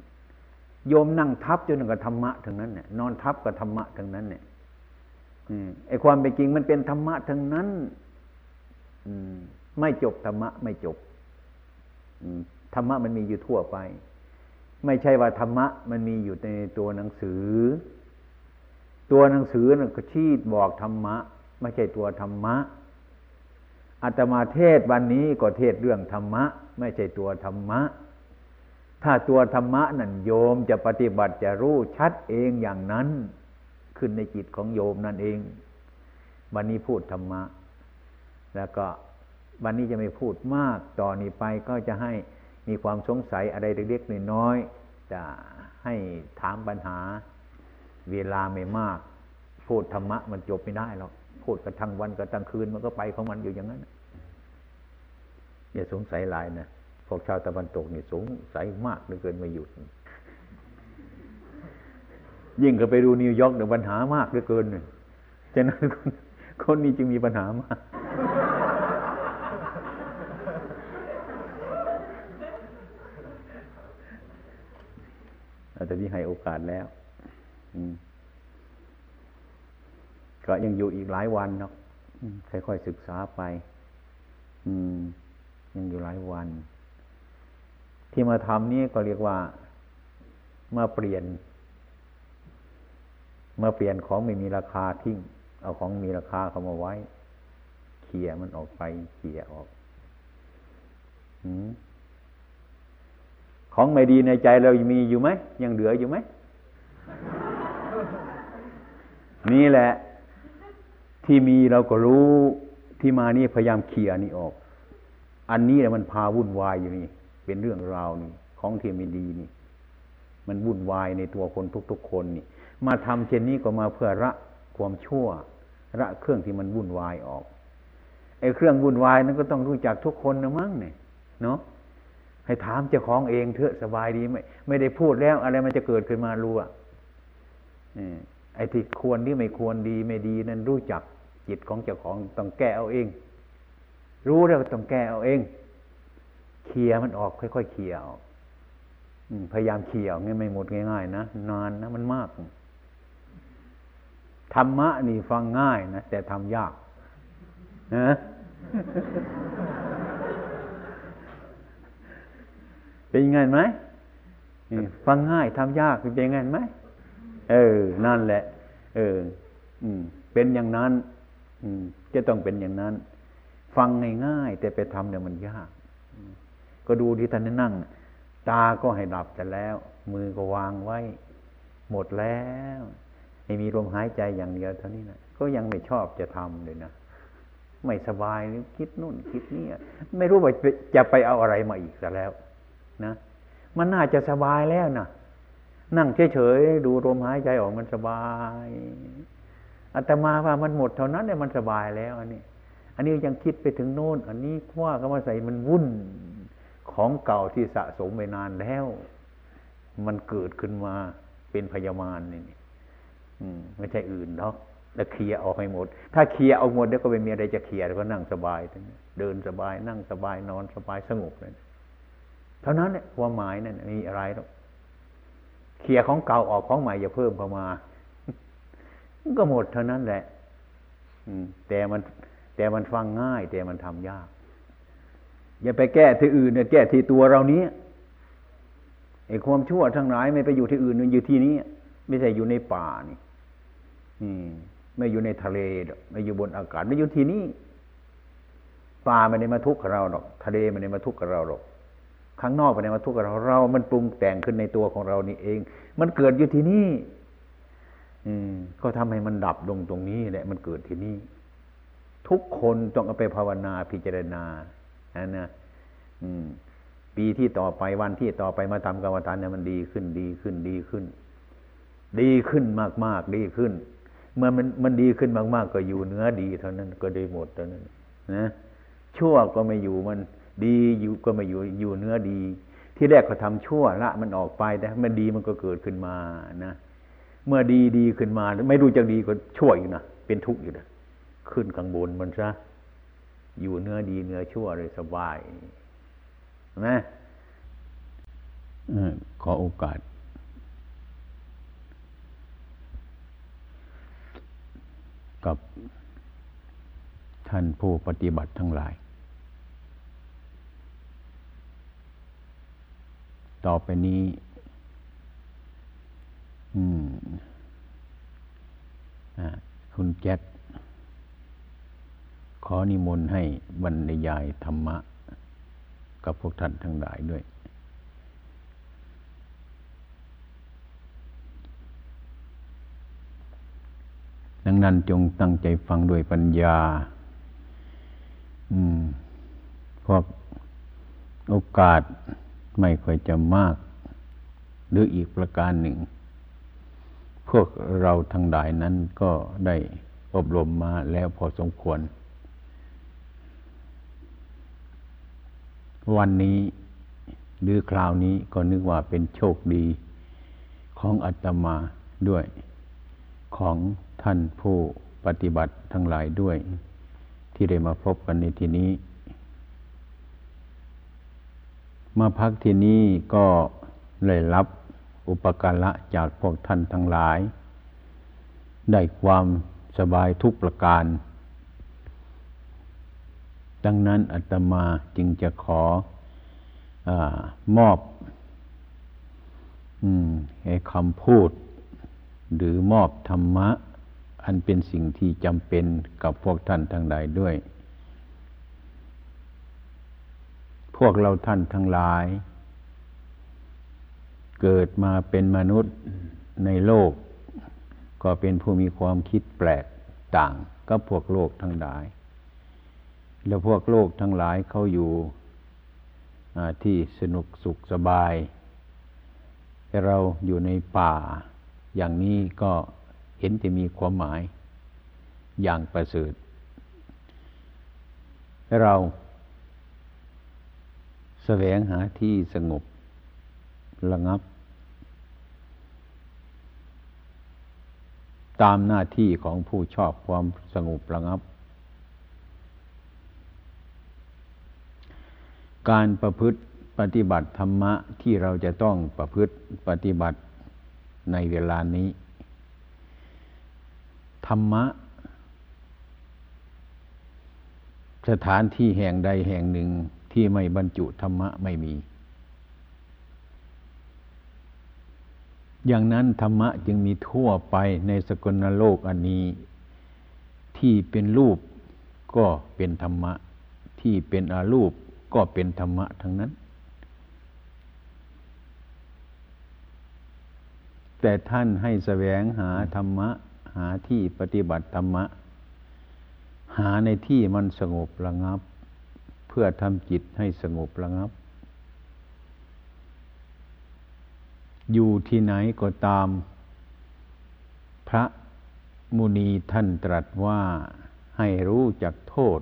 โยมนั่งทับจนกับธรรมะทั้งนั้นเนี่ยนอนทับกับธรรมะทั้งนั้นเนี่ยไอ้ความเป็นจริงมันเป็นธรรมะทั้งนั้นไม่จบธรรมะไม่จบธรรมะมันมีอยู่ทั่วไป ไม่ใช่ว่าธรรมะมันมีอยู่ในตัวหนังสือ ตัวหนังสือนั่นก็ชี้บอกธรรมะ ไม่ใช่ตัวธรรมะอาตมาเทศวันนี้ก็เทศเรื่องธรรมะ ไม่ใช่ตัวธรรมะ ถ้าตัวธรรมะนั่นโยมจะปฏิบัติจะรู้ชัดเองอย่างนั้น ขึ้นในจิตของโยมนั่นเอง วันนี้พูดธรรมะ แล้วก็วันนี้จะไม่พูดมากต่อนนี้ไปก็จะให้มีความสงสัยอะไรเล็กๆน้อยๆจะให้ถามปัญหา เวลาไม่มาก พูดธรรมะมันจบไม่ได้หรอกพูดกันทั้งวันกันทั้งคืนมันก็ไปของมันอยู่อย่างนั้นอย่าสงสัยหลายนะ พวกชาวตะวันตกนี่สงสัยมากเหลือเกินไม่หยุด ยิ่งก็ไปดูนิวยอร์กเนี่ยปัญหามากเหลือเกินฉะนั้นคนคนนี้จึงมีปัญหามากแต่ที่ให้โอกาสแล้วก็ยังอยู่อีกหลายวันเนาะค่อยๆศึกษาไปยังอยู่หลายวัน ที่มาทำนี่ก็เรียกว่ามาเปลี่ยน มาเปลี่ยนของไม่มีราคาทิ้ง เอาของมีราคาเข้ามาไว้เขี่ยมันออกไปเขี่ยออกของไม่ดีในใจเรามีอยู่ไหมยังเหลืออยู่ไหมนี่แหละ ที่มีเราก็รู้ที่มานี่พยายามเคลียนี่ออก อันนี้แหละมันพาวุ่นวายอยู่นี่ เป็นเรื่องราวนี่ ของที่ไม่ดีนี่ มันวุ่นวายในตัวคนทุก ๆ คนนี่ มาทำเช่นนี้ก็มาเพื่อระความชั่วระเครื่องที่มันวุ่นวายออกไอ้เครื่องวุ่นวายนั้นก็ต้องรู้จักทุกคนนะมั้งเนี่ยเนาะให้ถามเจ้าของเองเถอะสบายดีไม่ไม่ได้พูดแล้ว อะไรมันจะเกิดขึ้นมารู้อะไอ้ที่ควรที่ไม่ควรดีไม่ดีนั้นรู้จักจิตของเจ้าของต้องแก้เอาเอง รู้แล้วต้องแก้เอาเอง เคลียมันออกค่อยๆเคลียออกพยายามเคลียง่ายไม่หมดง่ายๆนะนานนะมันมากธรรมะนี่ฟังง่ายนะแต่ทำยากนะเป็นยังไงไหมฟังง่ายทำยากเป็นยังไงไหมเออ นั่นแหละ เออ อืม เป็นอย่างนั้น อืม จะต้องเป็นอย่างนั้น ฟังง่ายๆแต่ไปทำเนี่ยมันยาก ก็ดูที่ท่านนั่ง ตาก็ให้ดับแต่แล้ว มือก็วางไว้ หมดแล้วให้มีลมหายใจอย่างเดียวเท่านี้นะก็ยังไม่ชอบจะทำเลยนะไม่สบายคิดนู่นคิดนี่ไม่รู้ว่าจะไปเอาอะไรมาอีกแต่แล้วนะมันน่าจะสบายแล้วนะนั่งเฉยๆดูลมหายใจออกมันสบายอาตมาว่ามันหมดเท่านั้นเนี่ยมันสบายแล้ว อันนี้ อันนี้ยังคิดไปถึงโน่น อันนี้ว่าก็มาใส่มันวุ่น ของเก่าที่สะสมไปนานแล้ว มันเกิดขึ้นมาเป็นพยามารนี่ไม่ใช่อื่นหรอกแล้วเคลียออกให้หมด ถ้าเคลียร์เอาหมดเดี๋ยวก็ไม่มีอะไรจะเคลียร์ก็นั่งสบายเดินสบาย นั่งสบายนอนสบายสงบเลยเท่านั้นเนี่ยความหมายนั่นมีอะไรหรอกเคลียของเก่าออกของใหม่อย่าเพิ่มเข้ามาก็หมดเท่านั้นแหละอืมแต่มันแต่มันฟังง่าย แต่มันทำยาก อย่าไปแก้ที่อื่นเนี่ยแก้ที่ตัวเรานี้ไอ้ความชั่วทั้งหลายไม่ไปอยู่ที่อื่นมันอยู่ที่นี้ ไม่ใช่อยู่ในป่านี่อืมไม่อยู่ในทะเลไม่อยู่บนอากาศไม่อยู่ที่นี่ปลาไม่ได้มาทุกข์กับเราหรอก ทะเลไม่ได้มาทุกข์กับเราหรอกข้างนอกไม่ได้มาทุกข์กับเราเรา มันปรุงแต่งขึ้นในตัวของเรานี่เอง มันเกิดอยู่ที่นี่ อืม ก็ทำให้มันดับลงตรงนี้แหละมันเกิดที่นี่ทุกคนต้องเอาไปภาวนาพิจารณา นนะอืมปีที่ต่อไปวันที่ต่อไปมาทำกรรมฐานเนี่ยมันดีขึ้นดีขึ้นดีขึ้น ดีขึ้นมากๆดีขึ้น เมื่อมันมันดีขึ้นมาก ๆ ก็อยู่เนื้อดีเท่านั้นก็ได้หมดเท่านั้น นะชั่วก็ไม่อยู่มันดีอยู่ก็ไม่อยู่อยู่เนื้อดี ที่แรกก็ทำชั่วละมันออกไปแต่มันดีมันก็เกิดขึ้นมานะเมื่อดีดีขึ้นมา ไม่รู้จะดีก็ชั่วอยู่นะเป็นทุกข์อยู่นะขึ้นข้างบนมันซะ อยู่เนื้อดีเนื้อชั่วเลยสบายนะขอโอกาส กับท่านผู้ปฏิบัติทั้งหลาย ต่อไปนี้ อืมคุณแจ็ค ขอนิมนต์ให้บรรยายธรรมะ กับพวกท่านทั้งหลายด้วย ดังนั้นจงตั้งใจฟังด้วยปัญญา อืม พวกโอกาสไม่ค่อยจะมาก หรืออีกประการหนึ่ง พวกเราทั้งหลายนั้นก็ได้อบรมมาแล้วพอสมควร วันนี้หรือคราวนี้ก็นึกว่าเป็นโชคดีของอาตมาด้วย ของท่านผู้ปฏิบัติทั้งหลายด้วย ที่ได้มาพบกันในที่นี้ มาพักที่นี้ก็เลยรับอุปการะจากพวกท่านทั้งหลาย ได้ความสบายทุกประการ ดังนั้นอาตมาจึงจะขออมอบให้คำพูด หรือมอบธรรมะ อันเป็นสิ่งที่จำเป็นกับพวกท่านทั้งหลายด้วย พวกเราท่านทั้งหลาย เกิดมาเป็นมนุษย์ในโลก ก็เป็นผู้มีความคิดแปลกต่างกับพวกโลกทั้งหลาย แล้วพวกโลกทั้งหลายเขาอยู่ที่สนุกสุขสบายเราอยู่ในป่า อย่างนี้ก็เห็นจะมีความหมายอย่างประเสริฐเราแสวงหาที่สงบระงับ ตามหน้าที่ของผู้ชอบความสงบระงับ การประพฤติปฏิบัติธรรมะที่เราจะต้องประพฤติปฏิบัติในเวลานี้ ธรรมะ สถานที่แห่งใดแห่งหนึ่งที่ไม่บรรจุธรรมะไม่มี อย่างนั้นธรรมะจึงมีทั่วไปในสกลโลกอันนี้ ที่เป็นรูปก็เป็นธรรมะ ที่เป็นอารูป ก็เป็นธรรมะทั้งนั้น แต่ท่านให้แสวงหาธรรมะ หาที่ปฏิบัติธรรมะ หาในที่มันสงบระงับ เพื่อทำจิตให้สงบระงับ อยู่ที่ไหนก็ตาม พระมุนีท่านตรัสว่าให้รู้จักโทษ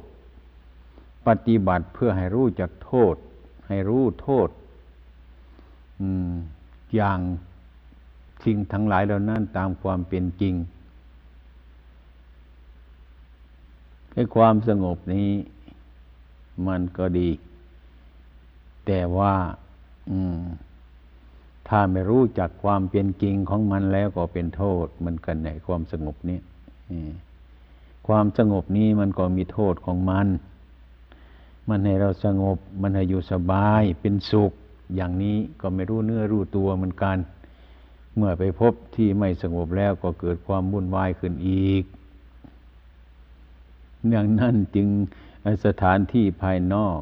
ปฏิบัติเพื่อให้รู้จักโทษ ให้รู้โทษอย่างสิ่งทั้งหลายเหล่านั้นตามความเป็นจริงให้ความสงบนี้ มันก็ดี แต่ว่าถ้าไม่รู้จักความเป็นจริงของมันแล้วก็เป็นโทษมันกันในความสงบนี้ความสงบนี้มันก็มีโทษของมัน มันให้เราสงบ มันให้อยู่สบายเป็นสุข อย่างนี้ก็ไม่รู้เนื้อรู้ตัวเหมือนกัน เมื่อไปพบที่ไม่สงบแล้วก็เกิดความวุ่นวายขึ้นอีกอย่างนั้นจึงสถานที่ภายนอก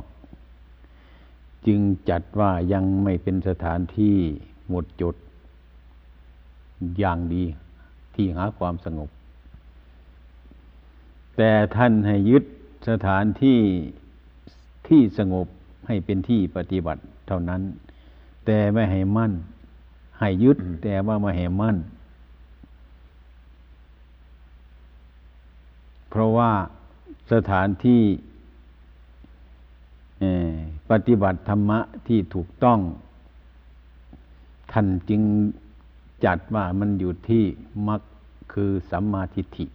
จึงจัดว่ายังไม่เป็นสถานที่หมดจด อย่างดีที่หาความสงบ แต่ท่านให้ยึดสถานที่ ที่สงบให้เป็นที่ปฏิบัติเท่านั้น แต่ไม่ให้มั่น ให้ยึดแต่ว่าไม่ให้มั่น เพราะว่าสถานที่ปฏิบัติธรรมะที่ถูกต้อง ท่านจึงจัดว่ามันอยู่ที่มักคือสัมมาทิฏฐิ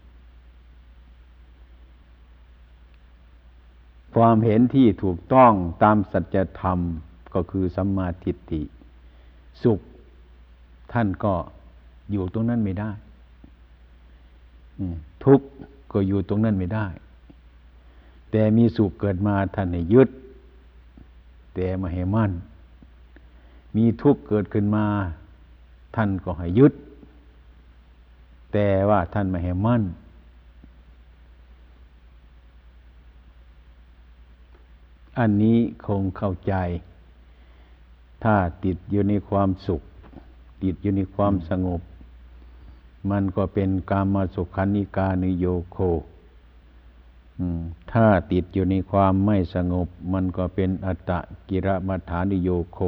ความเห็นที่ถูกต้องตามสัจธรรมก็คือสัมมาทิฏฐิสุข ท่านก็อยู่ตรงนั้นไม่ได้ทุกข์ก็อยู่ตรงนั้นไม่ได้ แต่มีสุขเกิดมาท่านให้ยึด แต่มาให้มั่น มีทุกข์เกิดขึ้นมา ท่านก็ให้ยึด แต่ว่าท่านไม่ให้มั่น อันนี้คงเข้าใจ ถ้าติดอยู่ในความสุข ติดอยู่ในความสงบ มันก็เป็นกามาสุขันิกานิโยโคถ้าติดอยู่ในความไม่สงบ มันก็เป็นอัตตะกิระมัฐานิโยโค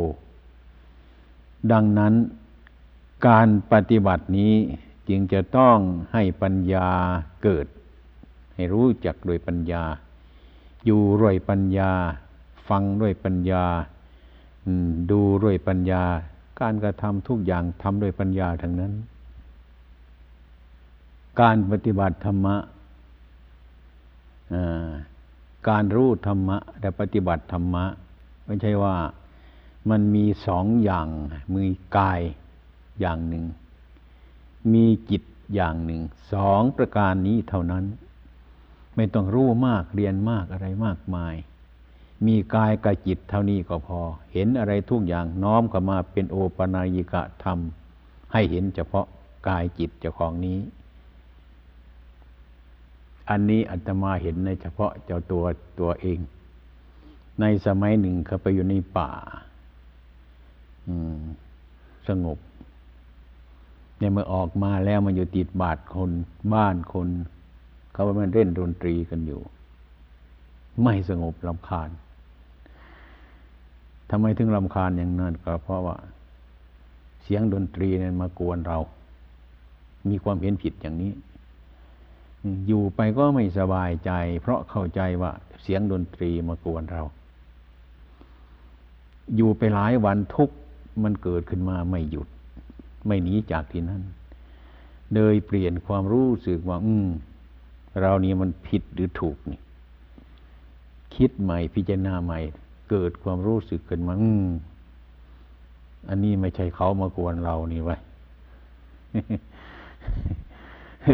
ดังนั้นการปฏิบัตินี้จึงจะต้องให้ปัญญาเกิด ให้รู้จักโดยปัญญา อยู่ด้วยปัญญา ฟังด้วยปัญญาดูด้วยปัญญา การกระทำทุกอย่างทำด้วยปัญญาทั้งนั้น การปฏิบัติธรรมะการรู้ธรรมะและปฏิบัติธรรมะไม่ใช่ว่ามันมีสองอย่างมือกายอย่างหนึ่ง มีจิตอย่างหนึ่ง สองประการนี้เท่านั้น ไม่ต้องรู้มากเรียนมากอะไรมากมาย มีกายกับจิตเท่านี้ก็พอ เห็นอะไรทุกอย่างน้อมเข้ามาเป็นโอปนายิกะธรรม ให้เห็นเฉพาะกายจิตเจ้าของนี้ อันนี้อาตมาเห็นในเฉพาะเจ้าตัวตัวเอง ในสมัยหนึ่งเขาไปอยู่ในป่าสงบเนี่ยเมื่อออกมาแล้วมันอยู่ติดบาดคนบ้านคน เขาว่ามันเล่นดนตรีกันอยู่ ไม่สงบลำคาญทำไมถึงลำคาญอย่างนั้นก็เพราะว่า เสียงดนตรีเนี่ยมากวนเรา มีความเห็นผิดอย่างนี้ อยู่ไปก็ไม่สบายใจ เพราะเข้าใจว่าเสียงดนตรีมากวนเรา อยู่ไปหลายวันทุกมันเกิดขึ้นมาไม่หยุด ไม่หนีจากที่นั่นเลยเปลี่ยนความรู้สึกว่า อืม เรานี่มันผิดหรือถูกนี่ คิดใหม่พิจารณาใหม่ เกิดความรู้สึกขึ้นมาอืมอันนี้ไม่ใช่เขามากวนเรานี่ไว้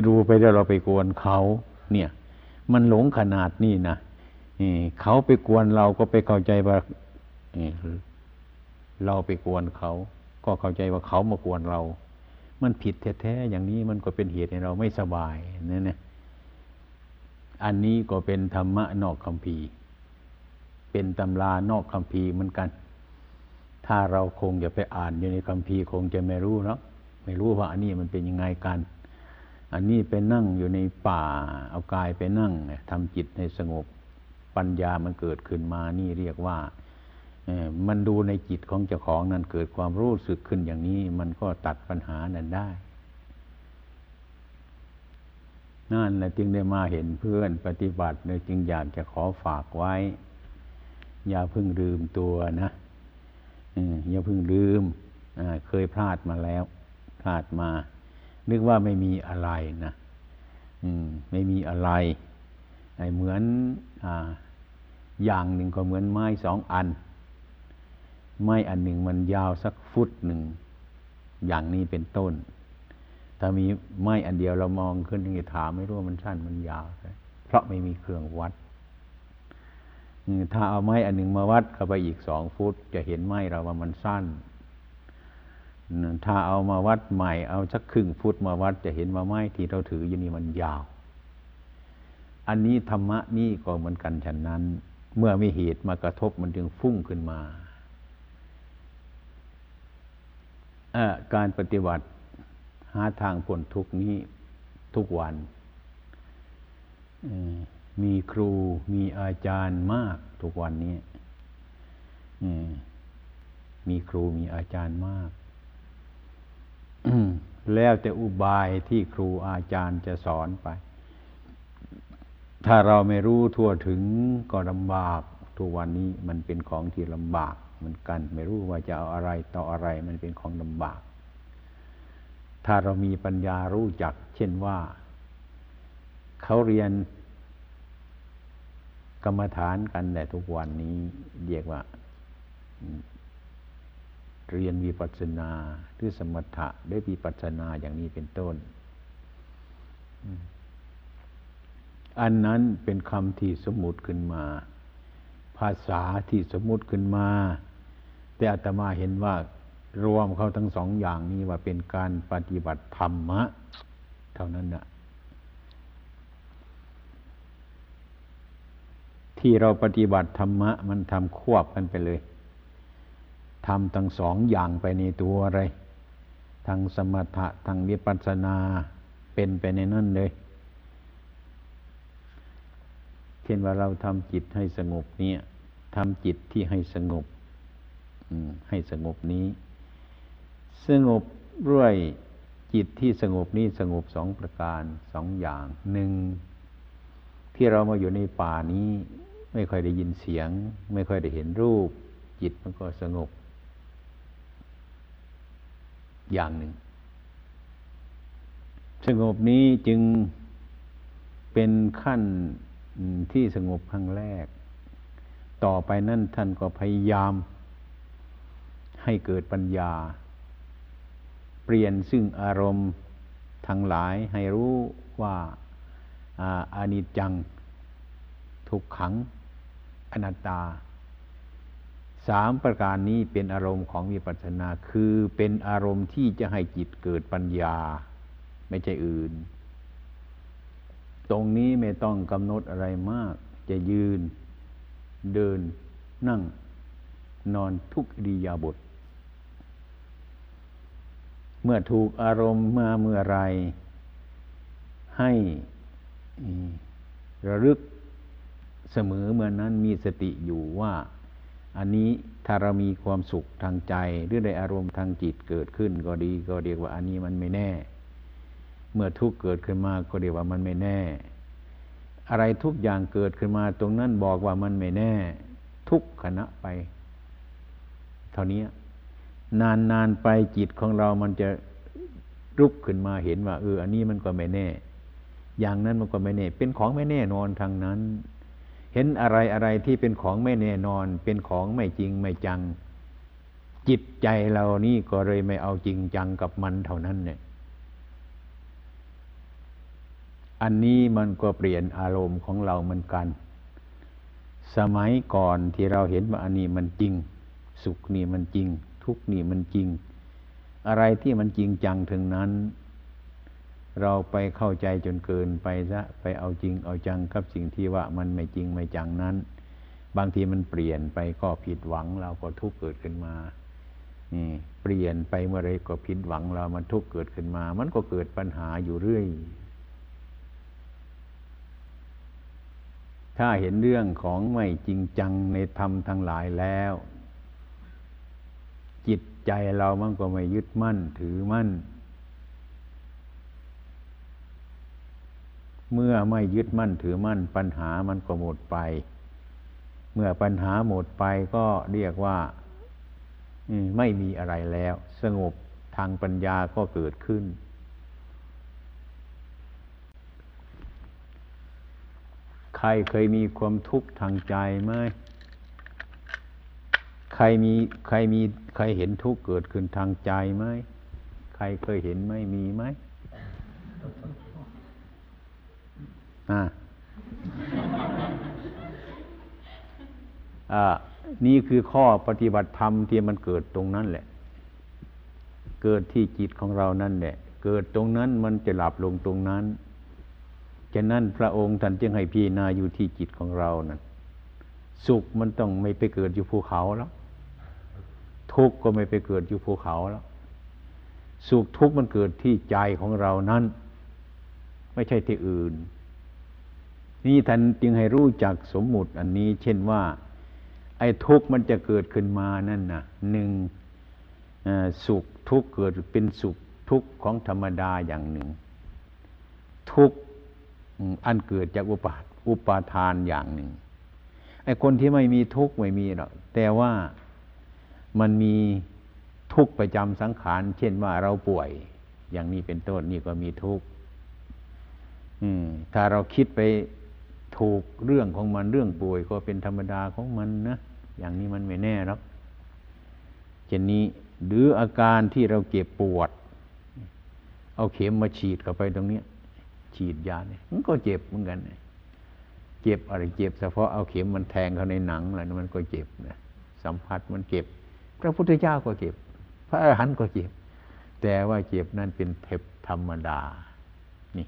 ดูไปแล้วเราไปกวนเขา เนี่ย มันหลงขนาดนี้นะเขาไปกวนเราก็ไปเข้าใจว่าเราไปกวนเขา ก็เข้าใจว่าเขามากวนเรา มันผิดแท้ๆอย่างนี้มันก็เป็นเหตุให้เราไม่สบายนั่นนะ อันนี้ก็เป็นธรรมะนอกคำพีเป็นตำรานอกคำพีเหมือนกัน ถ้าเราคงจะไปอ่านอยู่ในคำพีคงจะไม่รู้เนาะไม่รู้ว่าอันนี้มันเป็นยังไงกัน อันนี้ไปนั่งอยู่ในป่า เอากายไปนั่งทำจิตให้สงบปัญญามันเกิดขึ้นมานี่เรียกว่ามันดูในจิตของเจ้าของนั้นเกิดความรู้สึกขึ้นอย่างนี้ มันก็ตัดปัญหานั้นได้ นั่นแหละจึงได้มาเห็นเพื่อนปฏิบัติเลยจึงอยากจะขอฝากไว้ อย่าเพิ่งลืมตัวนะอย่าเพิ่งลืมเคยพลาดมาแล้ว พลาดมา นึกว่าไม่มีอะไรนะมไม่มีอะไรเหมือนออย่างหนึ่งก็เหมือนไม้สองอัน ไม้อันหนึ่งมันยาวสักฟุตหนึ่ง อย่างนี้เป็นต้น ถ้ามีไม้อันเดียวเรามองขึ้นที่ถามไม่รู้ว่ามันสั้นมันยาว เพราะไม่มีเครื่องวัดถ้าเอาไม้อันหนึ่งมาวัดเข้าไปอีกสองฟุต จะเห็นไม้เราว่ามันสั้นถถ้าเอามาวัดใหม่เอาสักครึ่งฟุตมาวัด จะเห็นว่าไม้ที่เราถืออยู่นี่มันยาว อันนี้ธรรมะนี่ก็เหมือนกันฉะนั้น เมื่อมีเหตุมากระทบมันจึงฟุ้งขึ้นมา การปฏิบัติ หาทางพ้นทุกนี้ทุกวัน มีครูมีอาจารย์มากทุกวันนี้มีครูมีอาจารย์มาก แล้วแต่อุบายที่ครูอาจารย์จะสอนไป ถ้าเราไม่รู้ทั่วถึงก็ลำบาก ทุกวันนี้มันเป็นของที่ลำบากเหมือนกัน ไม่รู้ว่าจะเอาอะไรต่ออะไรมันเป็นของลำบาก ถ้าเรามีปัญญารู้จัก เช่นว่า เขาเรียนกรรมฐานกันแต่ทุกวันนี้เรียกว่า เรียนวิปัสสนาหรือสมถะได้วิปัสสนาอย่างนี้เป็นต้น อันนั้นเป็นคำที่สมมุติขึ้นมา ภาษาที่สมมุติขึ้นมา แต่อาตมาเห็นว่า รวมเขาทั้งสองอย่างนี้ว่าเป็นการปฏิบัติธรรมะ เท่านั้นนะที่เราปฏิบัติธรรมะ มันทำควบกันไปเลยทำทั้งสองอย่างไปในตัวอะไรทางสมถะทางวิปัสสนาเป็นไปในนั่นเลย เช่นว่าเราทำจิตให้สงบเนี่ยทำจิตที่ให้สงบให้สงบนี้ สงบด้วยจิตที่สงบนี้สงบสองประการสองอย่างหนึ่งที่เรามาอยู่ในป่านี้ไม่ค่อยได้ยินเสียง ไม่ค่อยได้เห็นรูป จิตมันก็สงบ อย่างหนึ่ง สงบนี้จึงเป็นขั้นที่สงบครั้งแรก ต่อไปนั่นท่านก็พยายามให้เกิดปัญญา เปลี่ยนซึ่งอารมณ์ทั้งหลายให้รู้ว่าอานิจจัง ทุกขัง อนัตตาสามประการนี้เป็นอารมณ์ของวิปัสสนา คือเป็นอารมณ์ที่จะให้จิตเกิดปัญญา ไม่ใช่อื่น ตรงนี้ไม่ต้องกำหนดอะไรมาก จะยืน เดิน นั่ง นอนทุกอิยาบท เมื่อถูกอารมณ์มาเมื่อไร ให้ระลึกเสมอเมื่อนั้นมีสติอยู่ว่า อันนี้ถ้าเรามีความสุขทางใจ หรือได้อารมณ์ทางจิตเกิดขึ้นก็ดีก็เรียกว่าอันนี้มันไม่แน่ เมื่อทุกข์เกิดขึ้นมาก็เรียกว่ามันไม่แน่ อะไรทุกอย่างเกิดขึ้นมาตรงนั้นบอกว่ามันไม่แน่ ทุกขณะไป เท่านี้ นานนานไปจิตของเรามันจะรุกขึ้นมาเห็นว่า เออ อันนี้มันก็ไม่แน่ อย่างนั้นมันก็ไม่แน่ เป็นของไม่แน่นอนทางนั้น เห็นอะไรอะไรที่เป็นของไม่แน่นอน เป็นของไม่จริงไม่จัง จิตใจเรานี่ก็เลยไม่เอาจริงจังกับมันเท่านั้นเนี่ย อันนี้มันก็เปลี่ยนอารมณ์ของเราเหมือนกัน สมัยก่อนที่เราเห็นว่าอันนี้มันจริง สุขนี่มันจริง ทุกนี่มันจริง อะไรที่มันจริงจังถึงนั้น เราไปเข้าใจจนเกินไปซะไปเอาจริงเอาจังกับสิ่งที่ว่ามันไม่จริงไม่จังนั้น บางทีมันเปลี่ยนไปก็ผิดหวังเราก็ทุกข์เกิดขึ้นมานี่เปลี่ยนไปเมื่อไรก็ผิดหวังเรามันทุกข์เกิดขึ้นมา มันก็เกิดปัญหาอยู่เรื่อยถ้าเห็นเรื่องของไม่จริงจังในธรรมทั้งหลายแล้ว ใจเรามันก็ไม่ยึดมั่นถือมั่น เมื่อไม่ยึดมั่นถือมั่น ปัญหามันก็หมดไป เมื่อปัญหาหมดไปก็เรียกว่าไม่มีอะไรแล้ว สงบทางปัญญาก็เกิดขึ้น ใครเคยมีความทุกข์ทางใจไหม ใครมีใครมีใครเห็นทุกข์เกิดขึ้นทางใจไหมใครเคยเห็นไหมมีไหมอ่านี่คือข้อปฏิบัติธรรมที่มันเกิดตรงนั้นแหละเเกิดที่จิตของเรานั่นแหละ เกิดตรงนั้นมันจะหลับลงตรงนั้น ฉะนั้นพระองค์ท่านจึงให้พิจารณาอยู่ที่จิตของเรานั่น สุขมันต้องไม่ไปเกิดอยู่ภูเขาแล้ว ทุกข์ก็ไม่ไปเกิดอยู่ภูเขาแล้ว สุขทุกข์มันเกิดที่ใจของเรานั้น ไม่ใช่ที่อื่น นี่ท่านจึงให้รู้จักสมมุติอันนี้ เช่นว่า ไอ้ทุกข์มันจะเกิดขึ้นมานั่นนะหนึ่งสุขทุกข์เกิดเป็นสุขทุกข์ของธรรมดาอย่างหนึ่ง ทุกข์อันเกิดจากอุปาอุปาทานอย่างหนึ่งไอ้คนที่ไม่มีทุกข์ไม่มีหรอกแต่ว่า มันมีทุกข์ประจำสังขาร เช่นว่าเราป่วย อย่างนี้เป็นต้นนี่ก็มีทุกข์ถ้าเราคิดไปถูกเรื่องของมันเรื่องป่วยก็เป็นธรรมดาของมันนะอย่างนี้มันไม่แน่หรอกเช่นนี้หรืออาการที่เราเจ็บปวด เอาเข็มมาฉีดเข้าไปตรงนี้ฉีดยาเนี่ยมันก็เจ็บเหมือนกันเจ็บอะไรเจ็บเฉพาะเอาเข็มมันแทงเข้าในหนังอะไรมันก็เจ็บนะสัมผัสมันเจ็บ พระพุทธเจ้าก็เจ็บ พระอรหันต์ก็เจ็บ แต่ว่าเจ็บนั่นเป็นเทปธรรมดา นี่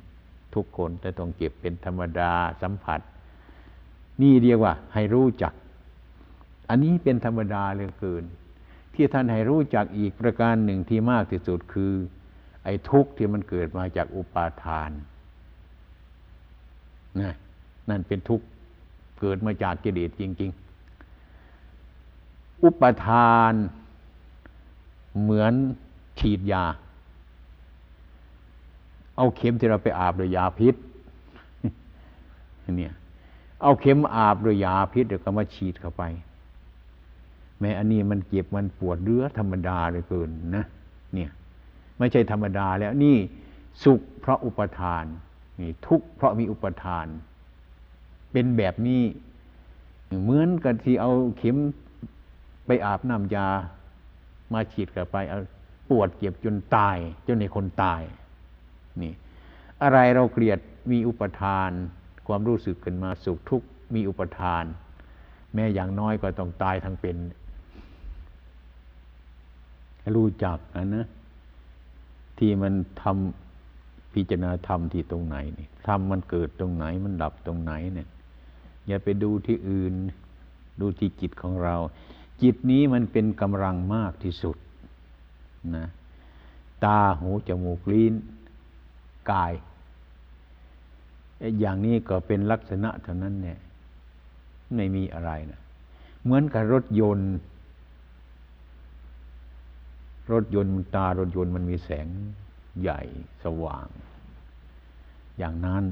ทุกคนแต่ต้องเจ็บเป็นธรรมดาสัมผัส นี่เรียกว่า ให้รู้จัก อันนี้เป็นธรรมดาเหลือเกิน ที่ท่านให้รู้จักอีกประการหนึ่งที่มากที่สุดคือ ไอ้ทุกข์ที่มันเกิดมาจากอุปาทานนะนั่นเป็นทุกข์เกิดมาจากกิเลสจริง ๆ อุปทานเหมือนฉีดยา เอาเข็มที่เราไปอาบด้วยยาพิษเนี่ยเอาเข็มอาบด้วยยาพิษเดี๋ยวก็มาฉีดเข้าไป แม้อันนี้มันเจ็บมันปวดเรื้อธรรมดาเลยเกินนะเนี่ยไม่ใช่ธรรมดาแล้วนี่สุขเพราะอุปทานนี่ทุกข์เพราะมีอุปทาน เป็นแบบนี้เหมือนกับที่เอาเข็ม ไปอาบน้ำยามาฉีดกับไปเอาปวดเจ็บจนตายจนในคนตายนี่อะไรเราเกลียดมีอุปทาน ความรู้สึกขึ้นมาสุขทุกข์มีอุปทาน แม้อย่างน้อยก็ต้องตายทั้งเป็น รู้จักนะนะที่มันทำพิจารณาธรรมที่ตรงไหนนี่ธรรมมันเกิดตรงไหนมันดับตรงไหนเนี่ยอย่าไปดูที่อื่น ดูที่จิตของเรา จิตนี้มันเป็นกำลังมากที่สุดนะตาหูจมูกลิ้นกาย อย่างนี้ก็เป็นลักษณะเท่านั้นเนี่ยไม่มีอะไรนะเหมือนกับรถยนต์ รถยนต์ตารถยนต์มันมีแสงใหญ่สว่าง อย่างนั้น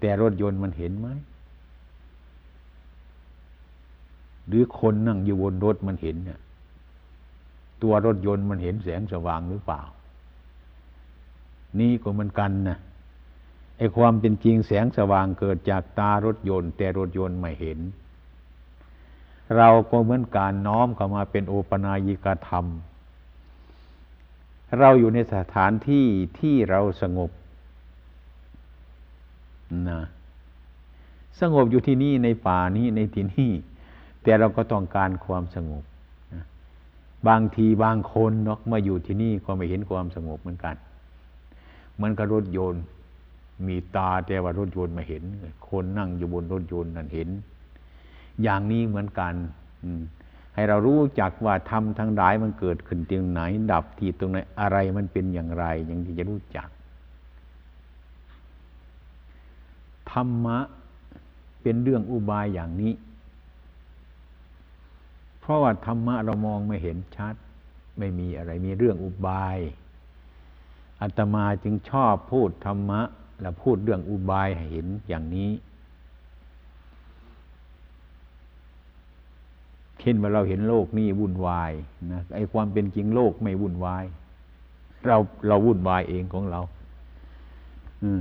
แต่รถยนต์มันเห็นไหม หรือคนนั่งอยู่บนรถมันเห็นเนี่ยตัวรถยนต์มันเห็นแสงสว่างหรือเปล่า นี่ก็มันกันนะไอความเป็นจริงแสงสว่างเกิดจากตารถยนต์ แต่รถยนต์ไม่เห็น เราก็เหมือนการน้อมเข้ามาเป็นโอปนายิกธรรม เราอยู่ในสถานที่ที่เราสงบนะสงบอยู่ที่นี่ในป่านี้ในที่นี่ แต่เราก็ต้องการความสงบบางทีบางคนเนาะมาอยู่ที่นี่ก็ไม่เห็นความสงบเหมือนกันเหมือนกับรถยนต์ มีตาแต่ว่ารถยนต์ม่เห็น คนนั่งอยู่บนรถยนต์นั่นเห็น อย่างนี้เหมือนกันให้เรารู้จักว่าธรรมทั้งหลายมันเกิดขึ้นตรงไหน ดับที่ตรงไหนอะไรมันเป็นอย่างไร อย่างที่จะรู้จัก ธรรมะเป็นเรื่องอุบายอย่างนี้ เพราะว่าธรรมะเรามองไม่เห็นชัด ไม่มีอะไรมีเรื่องอุบายอาตมาจึงชอบพูดธรรมะ และพูดเรื่องอุบายให้เห็นอย่างนี้เช่นว่าเราเห็นโลกนี้วุ่นวายนะไอ้ความเป็นจริงโลกไม่วุ่นวาย เราเราวุ่นวายเองของเรา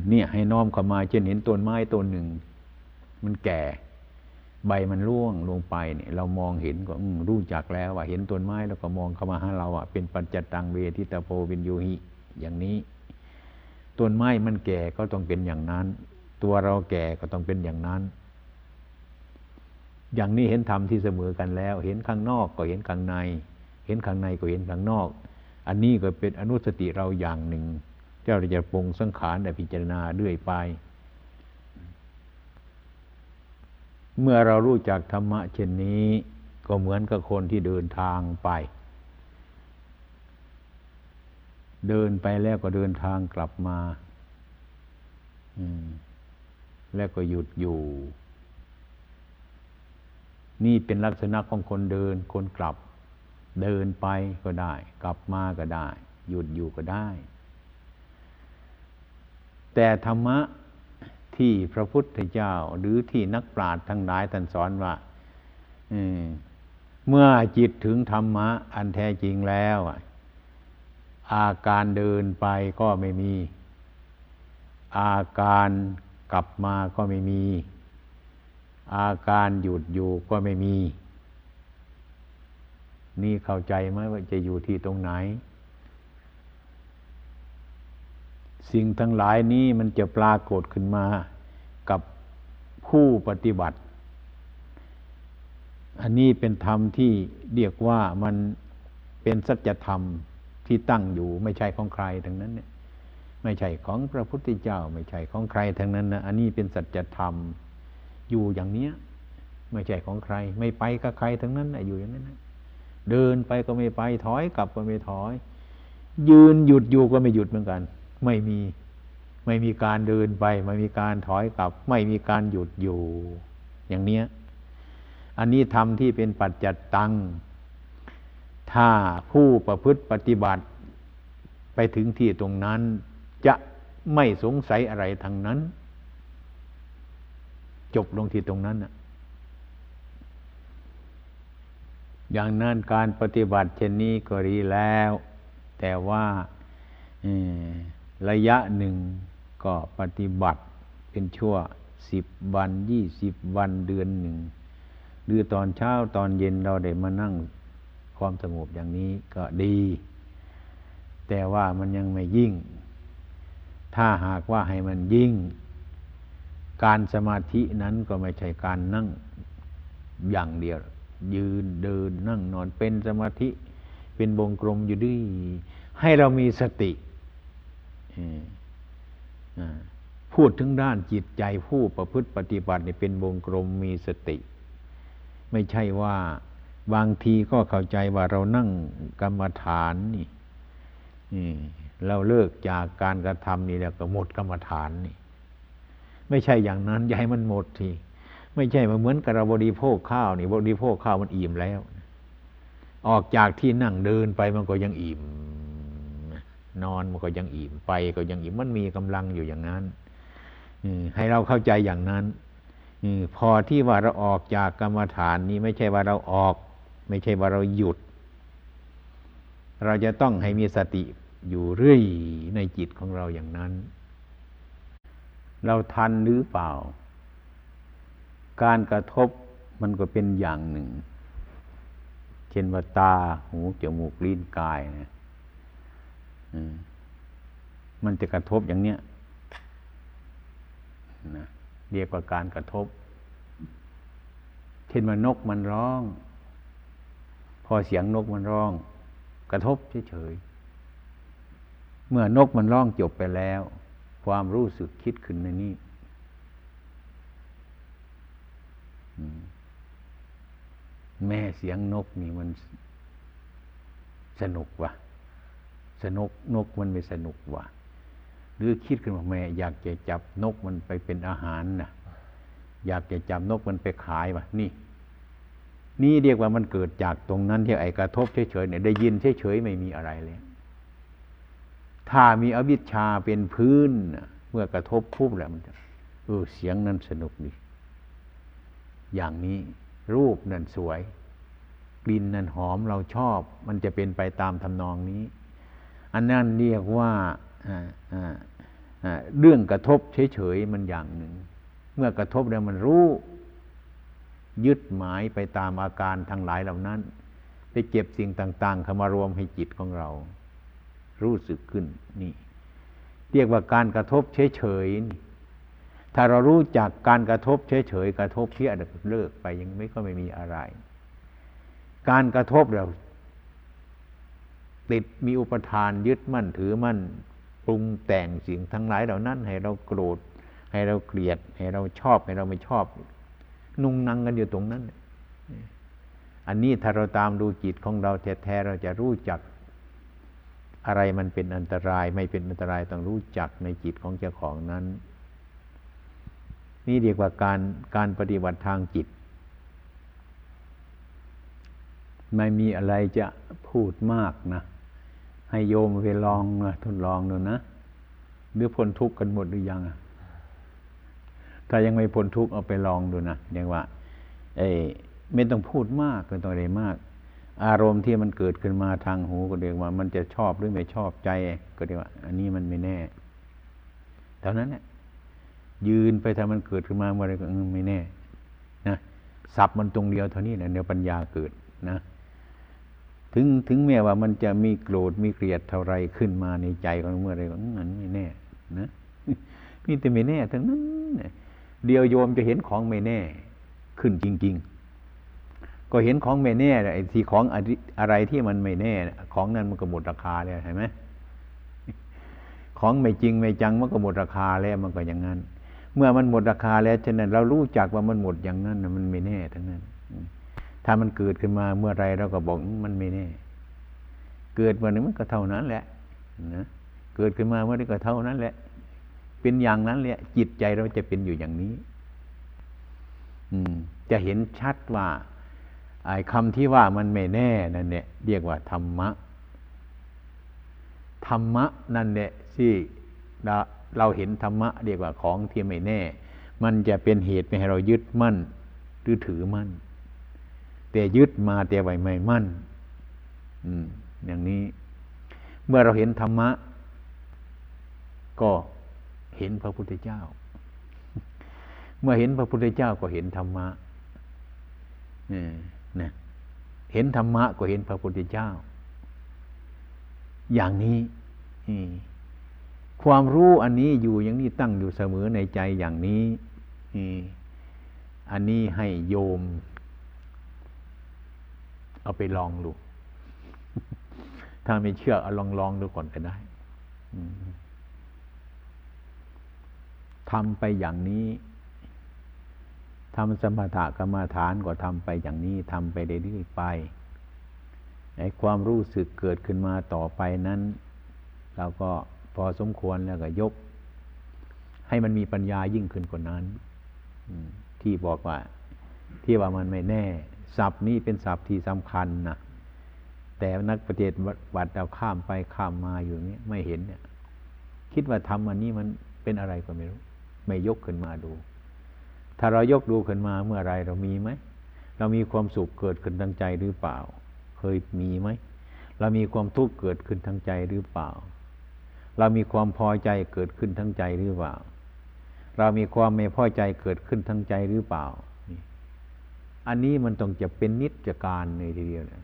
เนี่ยให้น้อมเข้ามาเช่นเห็นต้นไม้ต้นหนึ่ง มันแก่ ใบมันร่วงลงไปเนี่ยเรามองเห็นก็รู้จักแล้วว่าเห็นต้นไม้แล้วก็มองเข้ามาหาเราอะเป็นปัจจตังเวทิตาโพวินโยหิ อย่างนี้ต้นไม้มันแก่ก็ต้องเป็นอย่างนั้น ตัวเราแก่ก็ต้องเป็นอย่างนั้น อย่างนี้เห็นธรรมที่เสมอกันแล้ว เห็นข้างนอกก็เห็นข้างใน เห็นข้างในก็เห็นข้างนอก อันนี้ก็เป็นอนุสติเราอย่างหนึ่งเจ้าจะปรุงสังขารแต่พิจารณาเรื่อยไป เมื่อเรารู้จักธรรมะเช่นนี้ ก็เหมือนกับคนที่เดินทางไป เดินไปแล้วก็เดินทางกลับมาแล้วก็หยุดอยู่ นี่เป็นลักษณะของคนเดิน คนกลับ เดินไปก็ได้ กลับมาก็ได้ หยุดอยู่ก็ได้ แต่ธรรมะ ที่พระพุทธเจ้า หรือที่นักปราชญ์ทั้งหลายท่านสอนว่าเมื่อจิตถึงธรรมะ อันแท้จริงแล้ว อาการเดินไปก็ไม่มี อาการกลับมาก็ไม่มี อาการหยุดอยู่ก็ไม่มี นี่เข้าใจไหมว่าจะอยู่ที่ตรงไหน สิ่งทั้งหลายนี้มันจะปรากฏขึ้นมากับผู้ปฏิบัติ อันนี้เป็นธรรมที่เรียกว่ามันเป็นสัจธรรมที่ตั้งอยู่ไม่ใช่ของใครทั้งนั้นเนี่ยไม่ใช่ของพระพุทธเจ้า ไม่ใช่ของใครทั้งนั้นนะอันนี้เป็นสัจธรรมอยู่อย่างเนี้ยไม่ใช่ของใคร ไม่ไปกับใครทั้งนั้นอยู่อย่างนั้นนะเดินไปก็ไม่ไปถอยกลับก็ไม่ถอย ยืนหยุดอยู่ก็ไม่หยุดเหมือนกัน ไม่มี ไม่มีการเดินไป ไม่มีการถอยกลับ ไม่มีการหยุดอยู่ อย่างเนี้ย อันนี้ทำที่เป็นปัจจัตตัง ถ้าผู้ประพฤติปฏิบัติ ไปถึงที่ตรงนั้น จะไม่สงสัยอะไรทางนั้น จบลงที่ตรงนั้นนะอย่างนั้นการปฏิบัติเช่นนี้ก็ดีแล้ว แต่ว่า ระยะหนึ่งก็ปฏิบัติเป็นชั่วสิบวันยี่สิบวันเดือนหนึ่งหรือตอนเช้าตอนเย็นเราได้มานั่งความสงบอย่างนี้ก็ดี แต่ว่ามันยังไม่ยิ่ง ถ้าหากว่าให้มันยิ่ง การสมาธินั้นก็ไม่ใช่การนั่งอย่างเดียว ยืนเดินนั่งนอนเป็นสมาธิ เป็นวงกลมอยู่ด้วย ให้เรามีสติ พูดถึงด้านจิตใจผู้ประพฤติปฏิบัติเป็นวงกลมมีสติ ไม่ใช่ว่าบางทีก็เข้าใจว่าเรานั่งกรรมฐานนี่เราเลิกจากการกระทำนี่แล้วก็หมดกรรมฐานนี่ ไม่ใช่อย่างนั้นอย่าให้มันหมดทีไม่ใช่มาเหมือนกับเราบริโภคข้าวนี่บริโภคข้าวมันอิ่มแล้ว ออกจากที่นั่งเดินไปมันก็ยังอิ่ม นอนมันก็ยังอิ่มไปก็ยังอิ่มมันมีกำลังอยู่อย่างนั้นให้เราเข้าใจอย่างนั้นพอที่ว่าเราออกจากกรรมฐานนี้ไม่ใช่ว่าเราออก ไม่ใช่ว่าเราหยุด เราจะต้องให้มีสติอยู่เรื่อยในจิตของเราอย่างนั้น เราทันหรือเปล่า การกระทบมันก็เป็นอย่างหนึ่ง เช่นว่าตา หู จมูก ลิ้น กายนะ มันจะกระทบอย่างเนี้ยนะเรียกว่าการกระทบ เช่นว่านกมันร้อง พอเสียงนกมันร้อง กระทบเฉยๆ เมื่อนกมันร้องจบไปแล้ว ความรู้สึกคิดขึ้นในนี้แม่เสียงนกนี่มันสนุกว่ะ สนุกนกมันไม่สนุกว่ะหรือคิดขึ้นมาแม่อยากจะจับนกมันไปเป็นอาหารนะอยากจะจับนกมันไปขายว่ะนี่ นี่เรียกว่ามันเกิดจากตรงนั้นที่ไอ้กระทบเฉยๆเนี่ยได้ยินเฉยๆไม่มีอะไรเลยถ้ามีอวิชชาเป็นพื้นเมื่อกระทบปุ๊บแล้วมันจะเออเสียงนั้นสนุกดีอย่างนี้รูปนั่นสวย กลิ่นนั่นหอมเราชอบ มันจะเป็นไปตามทำนองนี้ อันนั้นเรียกว่าเรื่องกระทบเฉยๆมันอย่างหนึ่ง เมื่อกระทบแล้วมันรู้ ยึดหมายไปตามอาการทั้งหลายเหล่านั้น ไปเก็บสิ่งต่าง ๆเข้ามารวมให้จิตของเรา รู้สึกขึ้นนี่ เรียกว่าการกระทบเฉยๆถ้าเรารู้จักการกระทบเฉยๆกระทบเพี้ยเลิกไปยังไม่ก็ไม่มีอะไร การกระทบเรา ติดมีอุปทานยึดมั่นถือมั่นปรุงแต่งสิ่งทั้งหลายเหล่านั้น ให้เราโกรธ ให้เราเกลียด ให้เราชอบ ให้เราไม่ชอบ นุ่งนังกันอยู่ตรงนั้น อันนี้ถ้าเราตามดูจิตของเราแท้ๆเราจะรู้จัก อะไรมันเป็นอันตรายไม่เป็นอันตรายต้องรู้จักในจิตของเจ้าของนั้น นี่เรียกว่าการการปฏิบัติทางจิต ไม่มีอะไรจะพูดมากนะ ให้โยมไปลองนะทดลองดูนะหรือพ้นทุกข์กันหมดหรือยังถ้ายังไม่พ้นทุกข์เอาไปลองดูนะเรียกว่าเอ้ไม่ต้องพูดมากไม่ต้องอะไรมาก อารมณ์ที่มันเกิดขึ้นมาทางหูก็เรียกว่า มันจะชอบหรือไม่ชอบใจก็เรียกว่า อันนี้มันไม่แน่เท่านั้นเนี่ยยืนไปถ้ามันเกิดขึ้นมาเมื่อไรก็ไม่แน่นะสับมันตรงเดียวเท่านี้นะเดี๋ยวปัญญาเกิดนะ ถึงถึงแม้ว่ามันจะมีโกรธมีเกลียดเท่าไรขึ้นมาในใจของเมื่อไรก็มันไม่แน่นะมีแต่ไม่แน่ทั้งนั้นเดียวโยมจะเห็นของไม่แน่ ขึ้นจริง ๆ ก็เห็นของไม่แน่ไอ้ที่ของอะไรที่มันไม่แน่ ของนั้นมันก็หมดราคาแล้วเห็นไหมของไม่จริงไม่จังมันก็หมดราคาแล้วมันก็อย่างนั้น เมื่อมันหมดราคาแล้วฉะนั้นเรารู้จักว่ามันหมดอย่างนั้นมันไม่แน่ทั้งนั้น ถ้ามันเกิดขึ้นมาเมื่อไรเราก็บอกมันไม่แน่ เกิดวันนึงมันก็เท่านั้นแหละนะเกิดขึ้นมาเมื่อไรก็เท่านั้นแหละ เป็นอย่างนั้นแหละ จิตใจเราจะเป็นอยู่อย่างนี้ อืม จะเห็นชัดว่าไอ้คำที่ว่ามันไม่แน่นั่นเนี่ยเรียกว่าธรรมะธรรมะนั่นเนี่ยที่เราเห็นธรรมะเรียกว่าของที่ไม่แน่ มันจะเป็นเหตุให้เรายึดมั่นหรือถือมั่น แต่ยึดมาแต่ไว้ไม่มั่นอืมอย่างนี้ เมื่อเราเห็นธรรมะ ก็เห็นพระพุทธเจ้า เมื่อเห็นพระพุทธเจ้าก็เห็นธรรมะนี่ยเห็นธรรมะก็เห็นพระพุทธเจ้า อย่างนี้ความรู้อันนี้อยู่อย่างนี้ตั้งอยู่เสมอในใจอย่างนี้อันนี้ให้โยม เอาไปลองดู ถ้าไม่เชื่อเอาลองลองดูก่อนก็ได้ทำไปอย่างนี้ทำสมถะกรรมาฐานก็ทำไปอย่างนี้ทำไปเรื่อยๆไปไอ้ความรู้สึกเกิดขึ้นมาต่อไปนั้น เราก็พอสมควรแล้วก็ยก ให้มันมีปัญญายิ่งขึ้นกว่านั้นที่บอกว่า ที่ว่ามันไม่แน่ ศัพท์นี้เป็นศัพท์ที่สำคัญนะแต่นักปฏิบัติเราข้ามไปข้ามมาอยู่นี้ไม่เห็นเนี่ย คิดว่าทำอันนี้มันเป็นอะไรก็ไม่รู้ ไม่ยกขึ้นมาดู ถ้าเรายกดูขึ้นมาเมื่อไรเรามีไหมเรามีความสุขเกิดขึ้นทางใจหรือเปล่า เคยมีไหมเรามีความทุกข์เกิดขึ้นทางใจหรือเปล่า เรามีความพอใจเกิดขึ้นทางใจหรือเปล่า เรามีความไม่พอใจเกิดขึ้นทางใจหรือเปล่า อันนี้มันต้องจะเป็นนิจการในทีเดียวนะ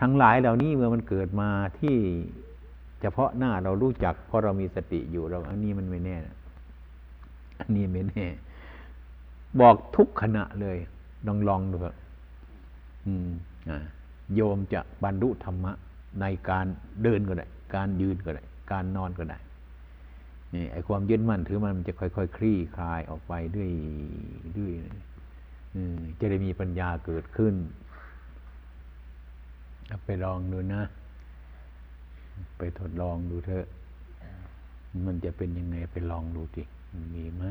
ทั้งหลายเหล่านี้เมื่อมันเกิดมาที่เฉพาะหน้าเรารู้จักเพราะเรามีสติอยู่เราอันนี้มันไม่แน่นะอันนี้ไม่แน่ บอกทุกขณะเลยลองลองดูครับโยมจะบรรลุธรรมะในการเดินก็ได้ การยืนก็ได้ การนอนก็ได้นี่ไอความยึดมั่นถือมันมันจะค่อยๆคคลี่คลายออกไปด้วยด้วย จะได้มีปัญญาเกิดขึ้น ไปลองดูนะ ไปทดลองดูเถอะ มันจะเป็นยังไงไปลองดูดิมีไหม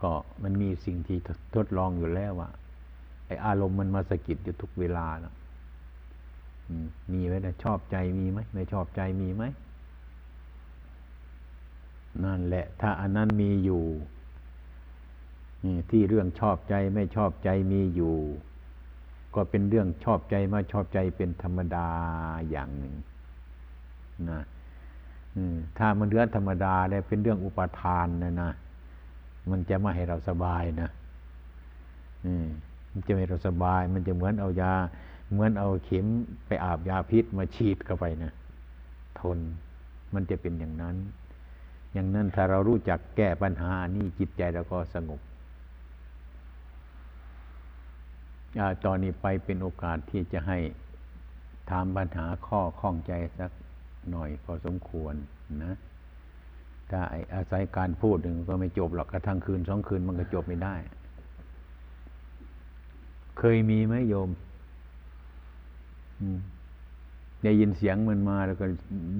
ก็มันมีสิ่งที่ทดลองอยู่แล้วอะไออารมณ์มันมาสะกิดอยู่ทุกเวลานะมีไหมนะชอบใจมีไหมไม่ชอบใจมีไหมนั่นแหละ ถ้าอันนั้นมีอยู่ ที่เรื่องชอบใจไม่ชอบใจมีอยู่ ก็เป็นเรื่องชอบใจมาชอบใจเป็นธรรมดาอย่างหนึ่งนะถ้ามันเรื่องธรรมดาแล้วเป็นเรื่องอุปทานนะนะมันจะไม่ให้เราสบายนะมันจะไม่เราสบาย มันจะเหมือนเอายา เหมือนเอาเข็มไปอาบยาพิษมาฉีดเข้าไปนะทนมันจะเป็นอย่างนั้น อย่างนั้นถ้าเรารู้จักแก้ปัญหานี้จิตใจเราก็สงบ ตอนนี้ไปเป็นโอกาสที่จะให้ถามปัญหาข้อข้องใจสักหน่อยพอสมควรนะถ้าไอ้อาศัยการพูดหนึ่งก็ไม่จบหรอกกระทั่งคืนสองคืนมันก็จบไม่ได้ เคยมีไหมโยมอืมได้ยินเสียงมันมาแล้วก็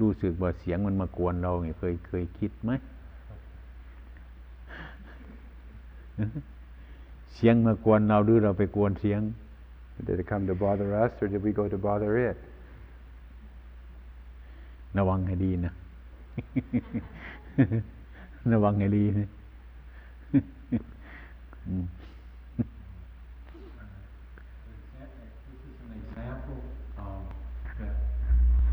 รู้สึกว่าเสียงมันมากวนเราเนี่ยเคยเคยคิดไหม เสียงมากวนเราหรือเราไปกวนเสียง Did it come to bother us or did we go to bother it? ระวังให้ดีนะ ระวังให้ดีนะอืม This is an example um, that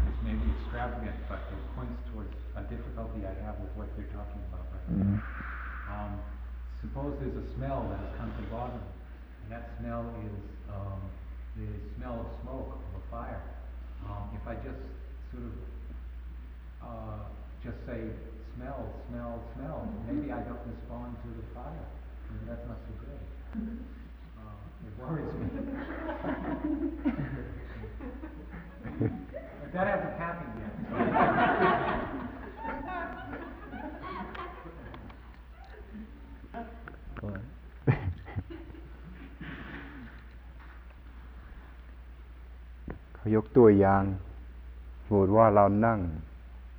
is maybe extravagant, but it points towards a difficulty I have with what they're talking about right now. Suppose there's a smell that has come to bother me, and that smell is um, the smell of smoke of a fire. Um, if I just sort of uh, just say smell, smell, smell, maybe I don't respond to the fire. and that's not so good. Uh, it worries me. But that hasn't happened yet. เขายกตัวอย่างสมมติว่าเรานั่ง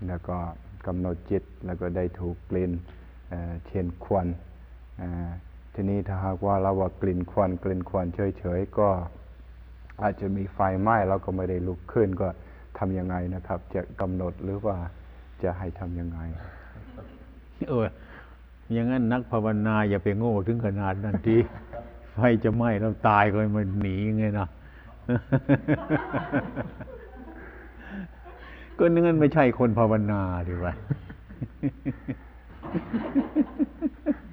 แล้วก็กำหนดจิต แล้วก็ได้ถูกกลิ่นเอ่อเช่นควันเอ่อทีนี้ถ้าหากว่าเราว่ากลิ่นควันกลิ่นควันเฉยๆก็อาจจะมีไฟไหม้เราก็ไม่ได้ลุกขึ้นก็ทำยังไงนะครับ จะกำหนดหรือว่าจะให้ทำยังไง เออ อย่างนั้นนักภาวนาอย่าไปโง่ถึงขนาดนั้นทีไฟจะไหม้เราตายก็มันหนีไงนะก็นั่นไม่ใช่คนภาวนาดีวะ